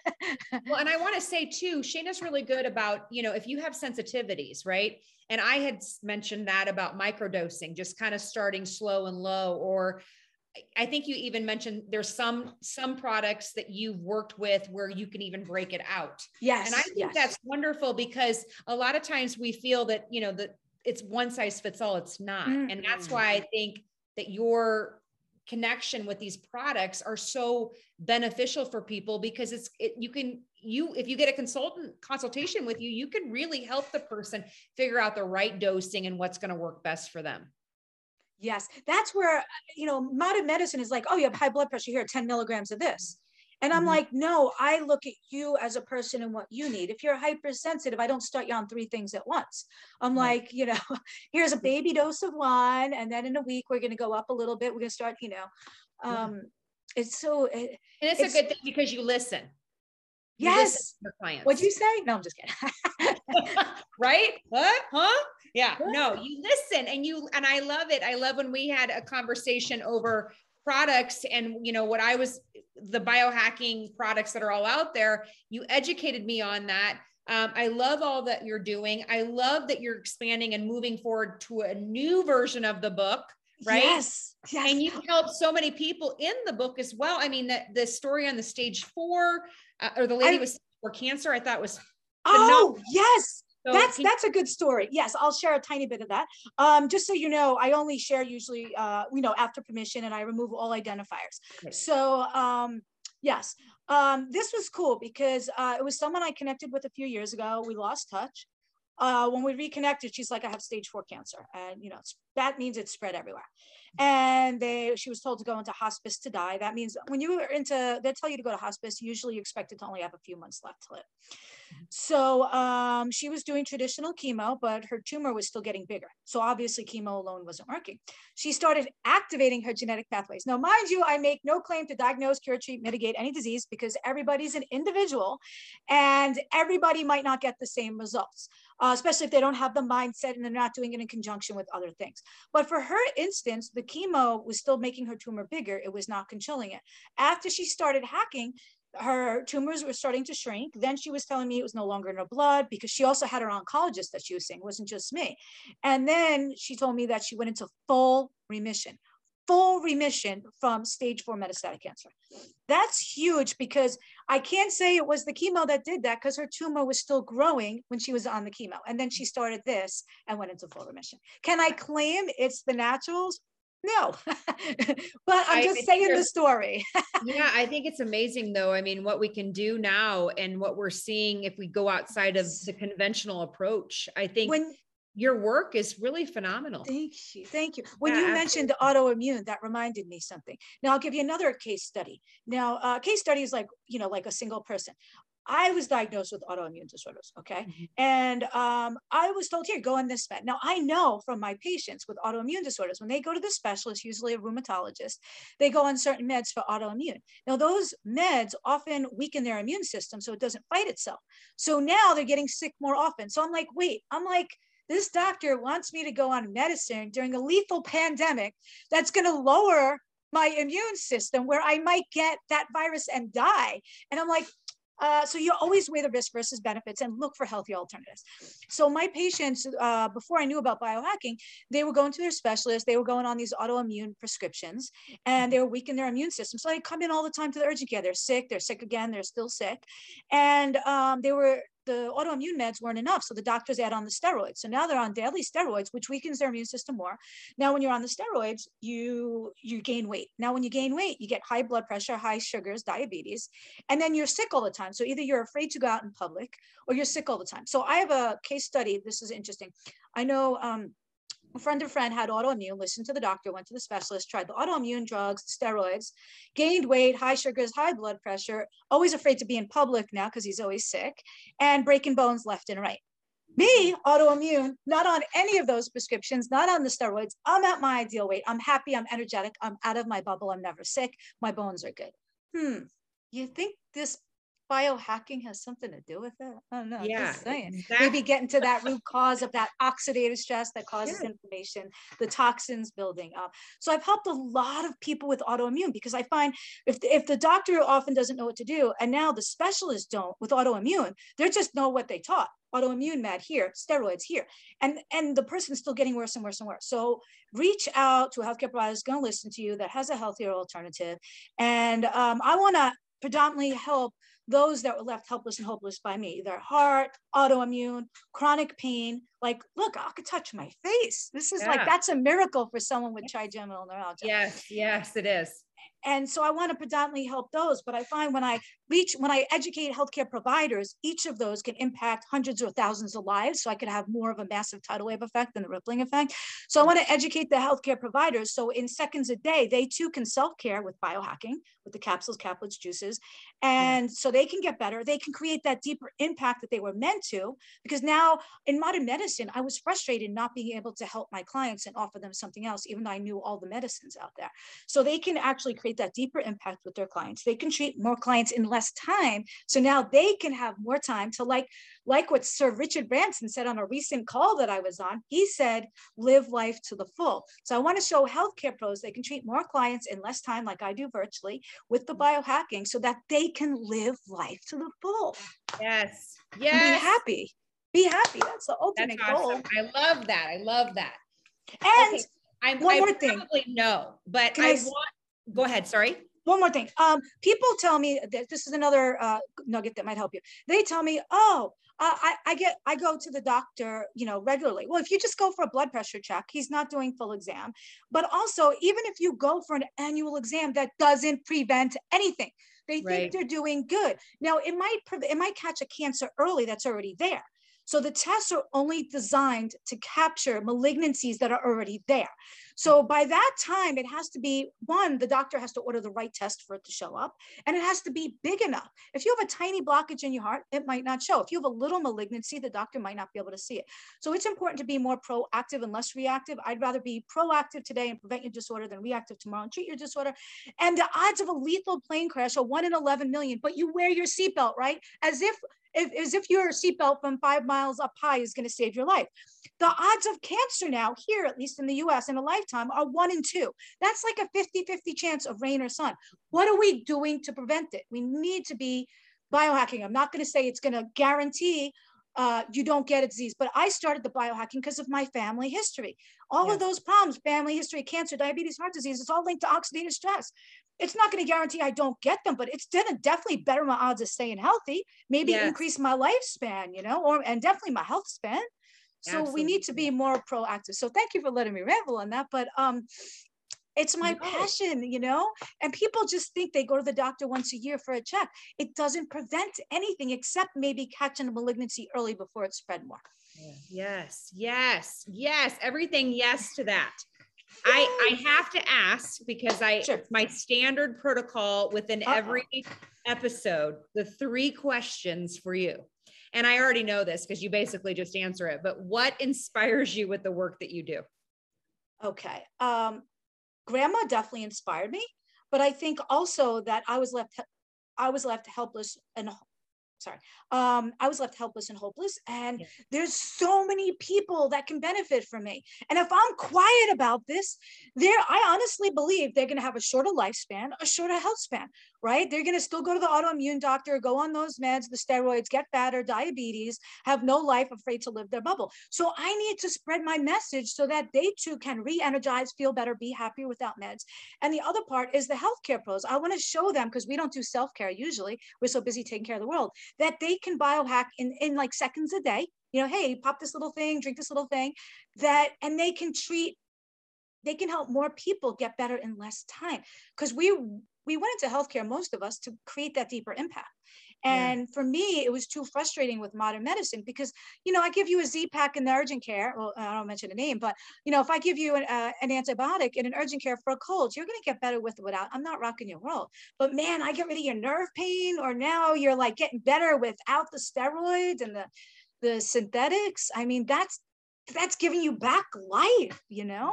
Well, and I want to say too, Shayna's really good about, you know, if you have sensitivities, right? And I had mentioned that about microdosing, just kind of starting slow and low, or I- think you even mentioned there's some some products that you've worked with where you can even break it out. yes. And I think yes. that's wonderful because a lot of times we feel that, you know, that it's one size fits all. It's not. And that's why I think that your connection with these products are so beneficial for people because it's it, you can you if you get a consultant consultation with you you can really help the person figure out the right dosing and what's going to work best for them Yes, that's where, you know, modern medicine is like, oh, you have high blood pressure here, 10 milligrams of this. And I'm Mhm. like, no, I look at you as a person and what you need. If you're hypersensitive, I don't start you on three things at once. I'm Right. like, you know, [LAUGHS] here's a baby dose of one. And then in a week, we're going to go up a little bit. We're going to start, you know, Yeah. um, it's so, it, and it's, It's- a good thing because You listen yes. What'd you say? No, I'm just kidding. [LAUGHS] right? What? Huh? Yeah. No, you listen and you and I love it. I love when we had a conversation over products and you know what I was the biohacking products that are all out there. You educated me on that. Um, I love all that you're doing. I love that you're expanding and moving forward to a new version of the book, right? Yes. Yes. And you helped so many people in the book as well. I mean, the, the story on the stage four, uh, or the lady I- with for cancer, I thought was oh, yes. so that's can- that's a good story. Yes, I'll share a tiny bit of that. Um, just so you know, I only share usually, uh, you know, after permission, and I remove all identifiers. Right. So um, yes, um, this was cool because uh, it was someone I connected with a few years ago. We lost touch. Uh, when we reconnected, she's like, "I have stage four cancer," and you know, that means it's spread everywhere. And they, she was told to go into hospice to die. That means when you are into, they tell you to go to hospice. Usually, you expect it to only have a few months left to live. So um, she was doing traditional chemo, but her tumor was still getting bigger. So obviously, chemo alone wasn't working. She started activating her genetic pathways. Now, mind you, I make no claim to diagnose, cure, treat, mitigate any disease because everybody's an individual and everybody might not get the same results, uh, especially if they don't have the mindset and they're not doing it in conjunction with other things. But for her instance, the chemo was still making her tumor bigger, it was not controlling it. After she started hacking, her tumors were starting to shrink. Then she was telling me it was no longer in her blood because she also had her oncologist that she was seeing, it wasn't just me. And then she told me that she went into full remission, full remission from stage four metastatic cancer. That's huge because I can't say it was the chemo that did that because her tumor was still growing when she was on the chemo. And then she started this and went into full remission. Can I claim it's the naturals? No, [LAUGHS] but I'm just saying the story. yeah, I think it's amazing though. I mean, what we can do now and what we're seeing if we go outside of the conventional approach. I think when your work is really phenomenal. Thank you. Thank you. When Yeah, you mentioned autoimmune, that reminded me something. Now I'll give you another case study. Now, uh, case study is like, you know, like a single person. I was diagnosed with autoimmune disorders. Okay. Mhm. And um, I was told, here, go on this med. Now I know from my patients with autoimmune disorders, when they go to the specialist, usually a rheumatologist, they go on certain meds for autoimmune. Now those meds often weaken their immune system so it doesn't fight itself. So now they're getting sick more often. So I'm like, wait, I'm like, this doctor wants me to go on medicine during a lethal pandemic that's going to lower my immune system where I might get that virus and die. And I'm like, Uh, so you always weigh the risk versus benefits and look for healthy alternatives. So my patients, uh, before I knew about biohacking, they were going to their specialist. They were going on these autoimmune prescriptions, and they were weakening their immune system. So they come in all the time to the urgent care. They're sick. They're sick again. They're still sick, and um, they were the autoimmune meds weren't enough. So the doctors add on the steroids. So now they're on daily steroids, which weakens their immune system more. Now, when you're on the steroids, you you gain weight. Now, when you gain weight, you get high blood pressure, high sugars, diabetes, and then you're sick all the time. So either you're afraid to go out in public or you're sick all the time. So I have a case study. This is interesting. I know um, friend of friend had autoimmune, listened to the doctor, went to the specialist, tried the autoimmune drugs, steroids, gained weight, high sugars, high blood pressure, always afraid to be in public now because he's always sick, and breaking bones left and right. Me, autoimmune, not on any of those prescriptions, not on the steroids. I'm at my ideal weight. I'm happy. I'm energetic. I'm out of my bubble. I'm never sick. My bones are good. Hmm. You think this biohacking has something to do with it? I don't know. Yeah, Just saying. exactly. Maybe getting to that root [LAUGHS] cause of that oxidative stress that causes Yeah. inflammation, the toxins building up. So I've helped a lot of people with autoimmune because I find if the, if the doctor often doesn't know what to do, and now the specialists don't with autoimmune, they just know what they taught. Autoimmune med here, steroids here, and and the person's still getting worse and worse and worse. So reach out to a healthcare provider who's going to listen to you that has a healthier alternative, and um, I want to predominantly help those that were left helpless and hopeless by me, their heart, autoimmune, chronic pain. Like, look, I could touch my face. This is like that's a miracle for someone with trigeminal neuralgia. Yes, yes, it is. And so I want to predominantly help those. But I find when I reach, when I educate healthcare providers, each of those can impact hundreds or thousands of lives. So I could have more of a massive tidal wave effect than the rippling effect. So I want to educate the healthcare providers. So in seconds a day, they too can self-care with biohacking, with the capsules, caplets, juices. And so they can get better. They can create that deeper impact that they were meant to. Because now in modern medicine, I was frustrated not being able to help my clients and offer them something else, even though I knew all the medicines out there. So they can actually create that deeper impact with their clients. They can treat more clients in less time. So now they can have more time to like, like what Sir Richard Branson said on a recent call that I was on. He said, live life to the full. So I want to show healthcare pros they can treat more clients in less time, like I do virtually, with the biohacking so that they can live life to the full Yes, and be happy. Be happy. That's the That's ultimate goal. I love that. I love that. And Okay, I'm, one I more thing. probably know, but Can I, I want. Go ahead. Sorry. one more thing. Um, people tell me that this is another uh, nugget that might help you. They tell me, oh, uh, I, I get, I go to the doctor, you know, regularly. Well, if you just go for a blood pressure check, he's not doing full exam. But also, even if you go for an annual exam, that doesn't prevent anything. They Right. think they're doing good. Now, it might, it might catch a cancer early that's already there. So the tests are only designed to capture malignancies that are already there. So by that time, it has to be one, the doctor has to order the right test for it to show up, and it has to be big enough. If you have a tiny blockage in your heart, it might not show. If you have a little malignancy, the doctor might not be able to see it. So it's important to be more proactive and less reactive. I'd rather be proactive today and prevent your disorder than reactive tomorrow and treat your disorder. And the odds of a lethal plane crash are one in 11 million, but you wear your seatbelt, right? As if as if your seatbelt from five miles up high is going to save your life. The odds of cancer now, here, at least in the US, in a lifetime are one in two. That's like a 50 50 chance of rain or sun. What are we doing to prevent it? We need to be biohacking. I'm not going to say it's going to guarantee uh, you don't get a disease, but I started the biohacking because of my family history. All Yes. of those problems, family history, cancer, diabetes, heart disease, it's all linked to oxidative stress. It's not going to guarantee I don't get them, but it's going to definitely better my odds of staying healthy, maybe Yes. increase my lifespan, you know, or and definitely my health span. So we need to be more proactive. So thank you for letting me ramble on that. But um, it's my passion, you know, and people just think they go to the doctor once a year for a check. It doesn't prevent anything except maybe catching a malignancy early before it spread more. Yes, yes, yes. Everything yes to that. I I have to ask because I Sure. my standard protocol within Uh-oh. every episode, the three questions for you. And I already know this because you basically just answer it, but what inspires you with the work that you do? Okay. Um, grandma definitely inspired me, but I think also that I was left, I was left helpless and sorry, um, I was left helpless and hopeless. And Yeah. there's so many people that can benefit from me. And if I'm quiet about this, there, I honestly believe they're going to have a shorter lifespan, a shorter health span, right? They're going to still go to the autoimmune doctor, go on those meds, the steroids, get fatter, diabetes, have no life, afraid to live their bubble. So I need to spread my message so that they too can re-energize, feel better, be happier without meds. And the other part is the healthcare pros. I want to show them because we don't do self-care usually. We're so busy taking care of the world that they can biohack in, in like seconds a day. You know, hey, pop this little thing, drink this little thing, that and they can treat, they can help more people get better in less time. Because we we went into healthcare, most of us, to create that deeper impact. Yeah. And for me, it was too frustrating with modern medicine because, you know, I give you a Z pack in the urgent care. Well, I don't mention a name, but, you know, if I give you an, uh, an antibiotic in an urgent care for a cold, you're going to get better with it without. I'm not rocking your world. But man, I get rid of your nerve pain, or now you're like getting better without the steroids and the, the synthetics. I mean, that's that's giving you back life, you know?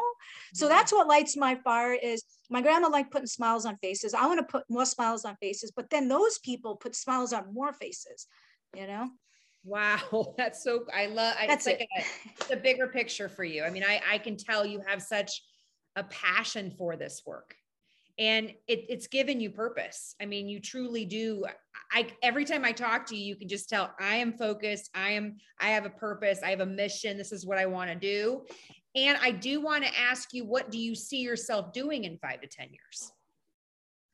So that's what lights my fire is my grandma liked putting smiles on faces. I want to put more smiles on faces, but then those people put smiles on more faces, you know? Wow, [LAUGHS] that's so I love I- That's it's like it. a, it's a bigger picture for you. I mean, I I can tell you have such a passion for this work. And it, it's given you purpose. I mean, you truly do. I every time I talk to you, you can just tell I am focused. I am. I have a purpose. I have a mission. This is what I want to do. And I do want to ask you, what do you see yourself doing in five to ten years?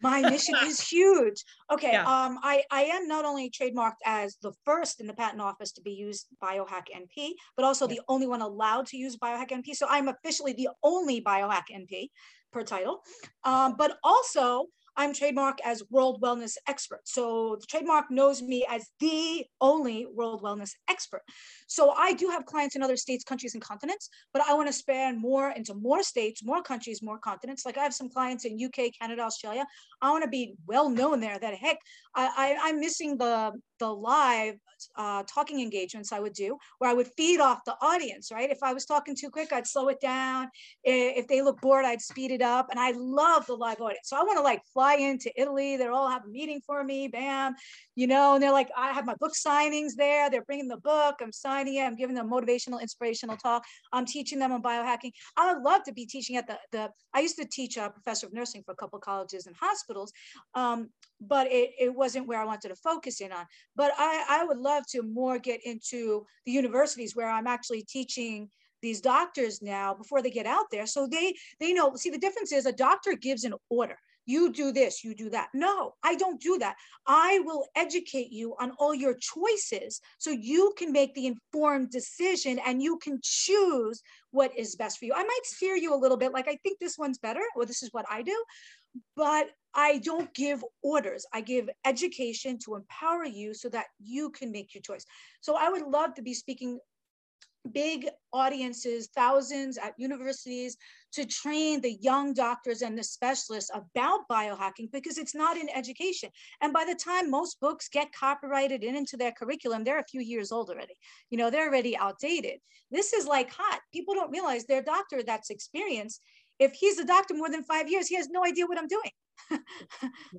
My mission is [LAUGHS] huge. Okay, Yeah. um, I, I am not only trademarked as the first in the patent office to be used biohack NP, but also Yeah. the only one allowed to use biohack NP. So I'm officially the only biohack NP per title. Um, but also I'm trademarked as world wellness expert. So the trademark knows me as the only world wellness expert. So I do have clients in other states, countries, and continents, but I want to span more into more states, more countries, more continents. Like I have some clients in UK, Canada, Australia. I want to be well known there. That heck, I, I, I'm missing the the live uh, talking engagements I would do, where I would feed off the audience. Right? If I was talking too quick, I'd slow it down. If they look bored, I'd speed it up. And I love the live audience. So I want to like fly into Italy. They're all have a meeting for me. Bam, you know. And they're like, I have my book signings there. They're bringing the book. I'm signing it. I'm giving them motivational, inspirational talk. I'm teaching them on biohacking. I would love to be teaching at the the. I used to teach a professor of nursing for a couple colleges and hospitals, um, but it, it wasn't where I wanted to focus in on. But I, I would love to more get into the universities where I'm actually teaching these doctors now before they get out there. So they they know, see the difference is a doctor gives an order. You do this, you do that. No, I don't do that. I will educate you on all your choices so you can make the informed decision and you can choose what is best for you. I might steer you a little bit like I think this one's better or this is what I do, but I don't give orders. I give education to empower you so that you can make your choice. So I would love to be speaking big audiences, thousands at universities to train the young doctors and the specialists about biohacking because it's not in education. And by the time most books get copyrighted and into their curriculum, they're a few years old already. You know, they're already outdated. This is like hot. People don't realize their doctor that's experienced. If he's a doctor more than five years, he has no idea what I'm doing. [LAUGHS]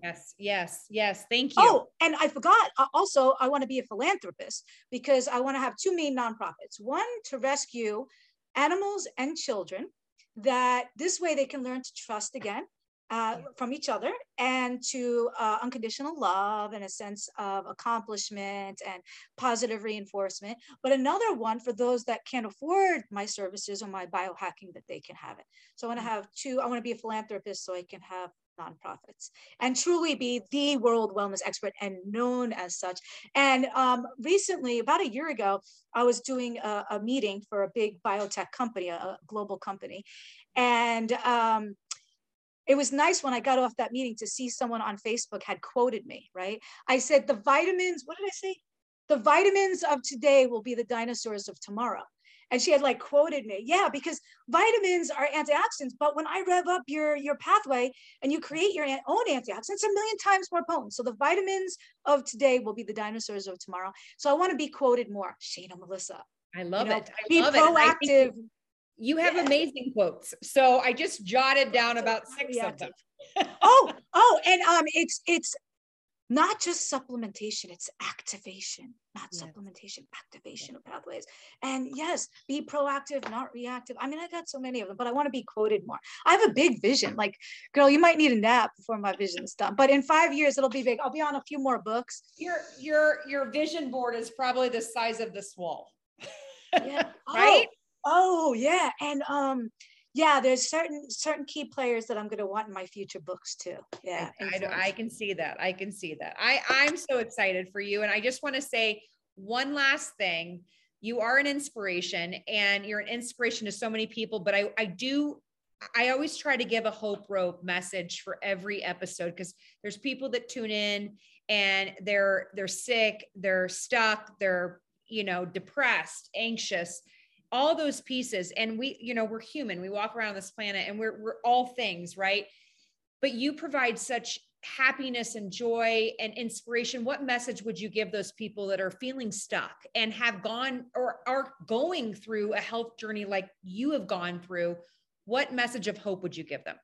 Yes, yes, yes. Thank you. Oh, and I forgot. uh, Also, I want to be a philanthropist because I want to have two main nonprofits. One to rescue animals and children, that this way they can learn to trust again uh, from each other and to uh, unconditional love and a sense of accomplishment and positive reinforcement. But another one for those that can't afford my services or my biohacking that they can have it. So I want to have two. I want to be a philanthropist so I can have nonprofits and truly be the world wellness expert and known as such. And um, recently, about a year ago, I was doing a, a meeting for a big biotech company, a, a global company. And um, it was nice when I got off that meeting to see someone on Facebook had quoted me, right? I said, the vitamins, what did I say? The vitamins of today will be the dinosaurs of tomorrow. And she had like quoted me. Yeah, because vitamins are antioxidants, but when I rev up your your pathway and you create your own antioxidants, a million times more potent. So the vitamins of today will be the dinosaurs of tomorrow. So I want to be quoted more. Shayna Melissa. I love know, it. I Be love it. And I think proactive. You have Yeah. amazing quotes. So I just jotted down about six of them. Oh, oh, and um, it's it's not just supplementation, it's activation, not Yes. supplementation, activation of pathways. And yes, be proactive, not reactive. I mean, I got so many of them, but I want to be quoted more. I have a big vision. Like, girl, you might need a nap before my vision's done. But in five years, it'll be big. I'll be on a few more books. Your your your vision board is probably the size of this wall. Yeah. [LAUGHS] Right? Oh, oh, yeah. And um, yeah, there's certain certain key players that I'm gonna want in my future books too. Yeah. I, I, influence. can see that. I can see that. I, I'm so excited for you. And I just want to say one last thing. You are an inspiration and you're an inspiration to so many people, but I, I do, I always try to give a hope rope message for every episode because there's people that tune in and they're, they're sick, they're stuck, they're, you know, depressed, anxious, all those pieces. And we, you know, we're human. We walk around this planet and we're, we're all things, right? but you provide such happiness and joy and inspiration what message would you give those people that are feeling stuck and have gone or are going through a health journey like you have gone through what message of hope would you give them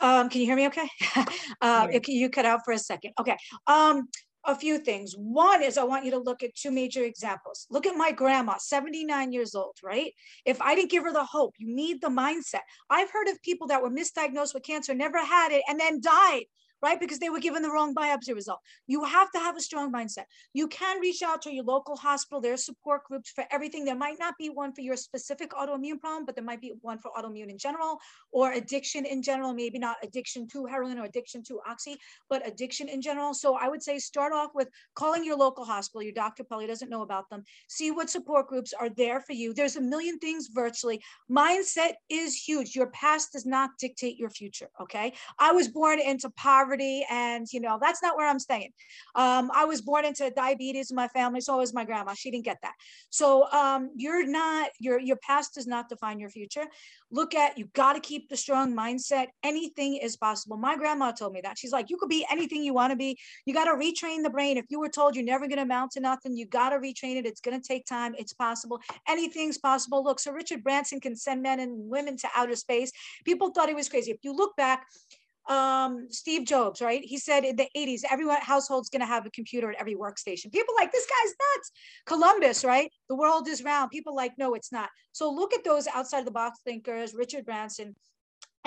Um, can you hear me okay? [LAUGHS] uh, you cut out for a second. Okay. Um, a few things. One is I want you to look at two major examples. Look at my grandma, 79 years old, right? If I didn't give her the hope, you need the mindset. I've heard of people that were misdiagnosed with cancer, never had it, and then died, right? Because they were given the wrong biopsy result. You have to have a strong mindset. You can reach out to your local hospital. There are support groups for everything. There might not be one for your specific autoimmune problem, but there might be one for autoimmune in general or addiction in general, maybe not addiction to heroin or addiction to oxy, but addiction in general. So I would say start off with calling your local hospital. Your doctor probably doesn't know about them. See what support groups are there for you. There's a million things virtually. Mindset is huge. Your past does not dictate your future. Okay. I was born into poverty and, you know, that's not where I'm staying. Um, I was born into diabetes in my family. So was my grandma. She didn't get that. So um, you're not, your, your past does not define your future. Look at you got to keep the strong mindset. Anything is possible. My grandma told me that. She's like you could be anything you want to be. You got to retrain the brain. If you were told you're never going to amount to nothing you got to retrain it. It's going to take time. It's possible. Anything's possible. Look so richard branson can send men and women to outer space. People thought he was crazy. If you look back um, Steve Jobs, right? He said in the 80s, every household's going to have a computer at every workstation. People like, this guy's nuts. Columbus, right? The world is round. People like, no, it's not. So look at those outside of the box thinkers, Richard Branson,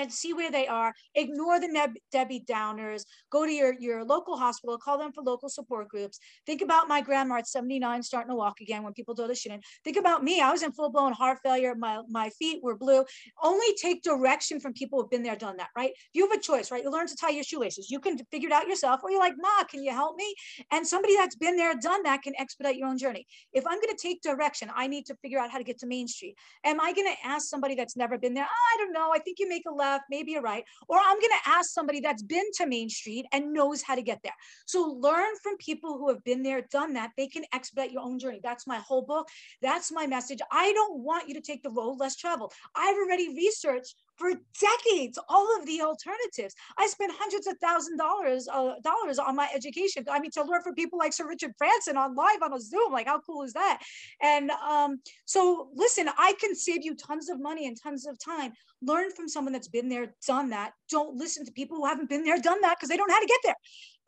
and see where they are. Ignore the Neb- Debbie Downers. Go to your, your local hospital, call them for local support groups. Think about my grandma at 79 starting to walk again when people told her she didn't. Think about me. I was in full blown heart failure. My, my feet were blue. Only take direction from people who've been there, done that, right? You have a choice, right? You learn to tie your shoelaces. You can figure it out yourself, or you're like, Ma, can you help me? And somebody that's been there, done that can expedite your own journey. If I'm going to take direction, I need to figure out how to get to Main Street. Am I going to ask somebody that's never been there? "Oh, I don't know. I think you make a left. Maybe you're right. Or I'm going to ask somebody that's been to Main Street and knows how to get there. So learn from people who have been there, done that. They can expedite your own journey. That's my whole book. That's my message. I don't want you to take the road less traveled. I've already researched for decades all of the alternatives. I spent hundreds of thousand dollars uh, dollars on my education. I mean, to learn from people like Sir Richard Branson on live on a Zoom, like how cool is that? And um, so, listen, I can save you tons of money and tons of time. Learn from someone that's been there, done that. Don't listen to people who haven't been there, done that, because they don't know how to get there.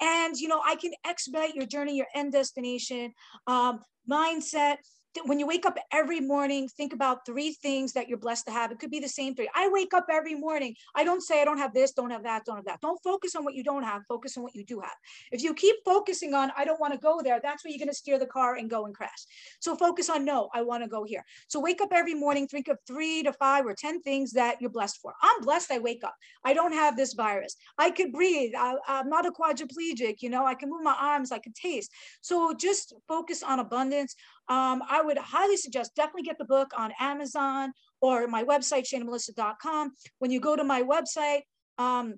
And you know, I can expedite your journey, your end destination, um, mindset when you wake up every morning, think about three things that you're blessed to have. It could be the same three. I wake up every morning. I don't say I don't have this, don't have that, don't have that. Don't focus on what you don't have. Focus on what you do have. If you keep focusing on I don't want to go there, that's where you're going to steer the car and go and crash. So focus on no, I want to go here. So wake up every morning, think of three to five or 10 things that you're blessed for. I'm blessed. I wake up. I don't have this virus. I could breathe. I, I'm not a quadriplegic. You know, I can move my arms. I can taste. So just focus on abundance. Um, I would highly suggest definitely get the book on Amazon or my website, shaynamelissa.com. When you go to my website, um,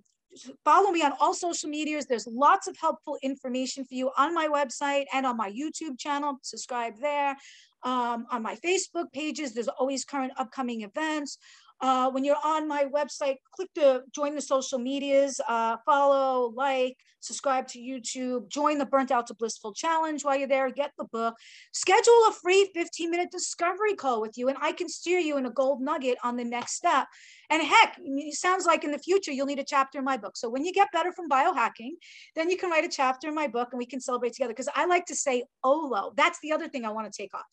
follow me on all social medias. There's lots of helpful information for you on my website and on my YouTube channel. Subscribe there. Um, on my Facebook pages, there's always current upcoming events. Uh, when you're on my website, click to join the social medias, uh, follow, like, subscribe to YouTube, join the Burnt Out to Blissful Challenge while you're there, get the book, schedule a free 15 minute discovery call with you, and I can steer you in a gold nugget on the next step. And heck, it sounds like in the future you'll need a chapter in my book. So when you get better from biohacking, then you can write a chapter in my book and we can celebrate together. Because I like to say OLO. That's the other thing I want to take off.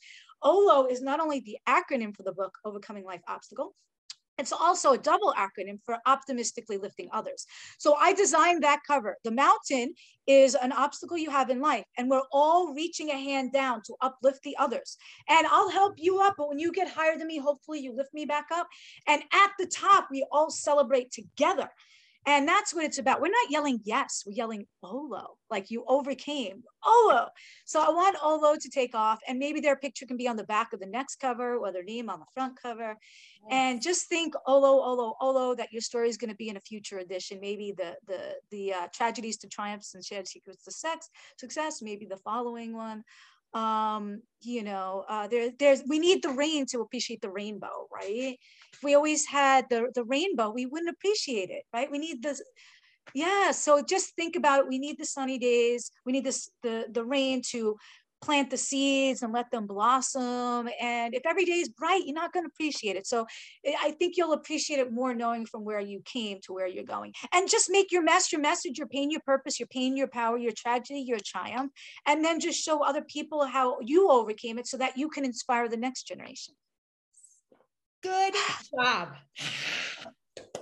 OLO is not only the acronym for the book, Overcoming Life Obstacle, it's also a double acronym for optimistically lifting others. So I designed that cover. The mountain is an obstacle you have in life, and we're all reaching a hand down to uplift the others. And I'll help you up, but when you get higher than me, hopefully you lift me back up. And at the top, we all celebrate together. And that's what it's about. We're not yelling yes, we're yelling Olo, like you overcame Olo. So I want Olo to take off, and maybe their picture can be on the back of the next cover or their name on the front cover. Yes. And just think Olo, Olo, Olo, that your story is going to be in a future edition. Maybe the the the uh, tragedies to triumphs and shared secrets to sex success, maybe the following one um you know uh there there's we need the rain to appreciate the rainbow right? If we always had the the rainbow we wouldn't appreciate it right? We need this yeah so just think about it. We need the sunny days. We need this the the rain to plant the seeds and let them blossom. And if every day is bright, you're not going to appreciate it. So eh, I think you'll appreciate it more knowing from where you came to where you're going. And just make your mess your message, your pain, your purpose, your pain, your power, your tragedy, your triumph. And then just show other people how you overcame it so that you can inspire the next generation. Good job. [SIGHS]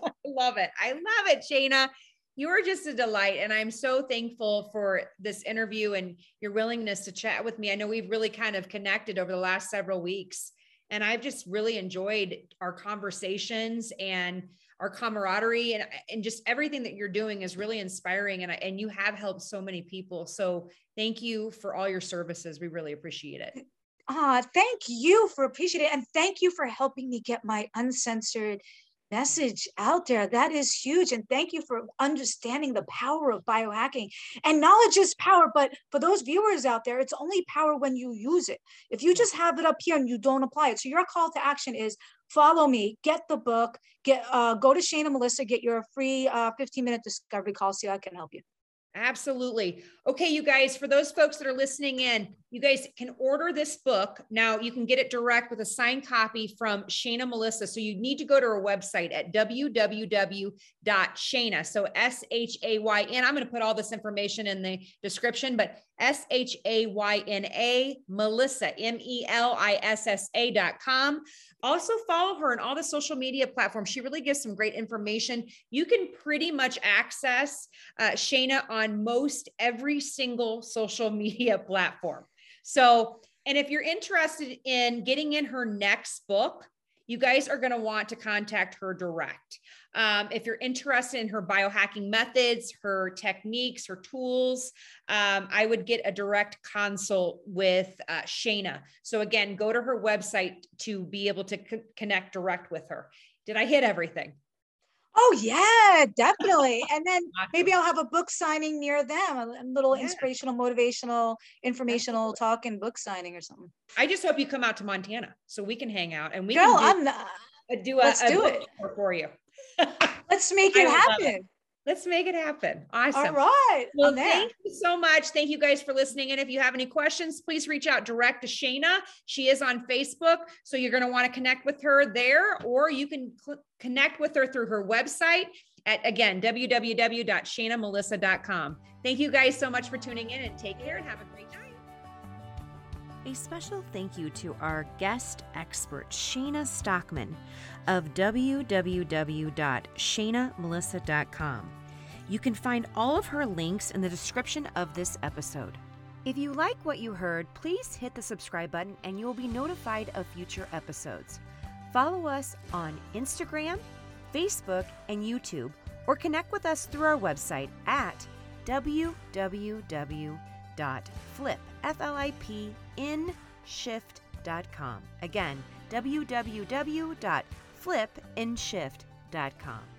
I love it. I love it, Shayna you are just a delight. And I'm so thankful for this interview and your willingness to chat with me. I know we've really kind of connected over the last several weeks. And I've just really enjoyed our conversations and our camaraderie and, and just everything that you're doing is really inspiring. And, I, and you have helped so many people. So thank you for all your services. We really appreciate it. Ah, thank you for appreciating it. And thank you for helping me get my uncensored message out there. That is huge. And thank you for understanding the power of biohacking. And knowledge is power, but for those viewers out there, it's only power when you use it. If you just have it up here and you don't apply it. So your call to action is follow me, get the book, get uh, go to Shayna Melissa, get your free uh, 15 minute discovery call, see how I can help you. Absolutely. Okay, you guys, for those folks that are listening in, you guys can order this book. Now you can get it direct with a signed copy from Shayna Melissa. So you need to go to her website at www.shayna. So S H A Y N. I'm going to put all this information in the description, but S H A Y N A Melissa, M E L I S S A dot com. Also, follow her on all the social media platforms. She really gives some great information. You can pretty much access uh, Shayna on most every single social [LAUGHS] media platform. So, and if you're interested in getting in her next book, you guys are going to want to contact her direct. Um, if you're interested in her biohacking methods, her techniques, her tools, um, I would get a direct consult with uh, Shayna. So, again, go to her website to be able to co- connect direct with her. Did I hit everything? Oh yeah, definitely. And then maybe I'll have a book signing near them, a little yeah. inspirational, motivational, informational Absolutely. talk and book signing or something. I just hope you come out to Montana so we can hang out and we Girl, can do, I'm not, do a, let's a do it for you. [LAUGHS] let's make it happen. Let's make it happen. Awesome. All right. Well, thank you so much. Thank you guys for listening. And if you have any questions, please reach out direct to Shayna. She is on Facebook. So you're going to want to connect with her there, or you can cl- connect with her through her website at, again, www.shaynamelissa.com. Thank you guys so much for tuning in and take care and have a great night. A special thank you to our guest expert, Shayna Stockman of www.shaynamelissa.com. You can find all of her links in the description of this episode. If you like what you heard, please hit the subscribe button and you'll be notified of future episodes. Follow us on Instagram, Facebook, and YouTube, or connect with us through our website at www.flipnshift.com. Again, www.flipnshift.com.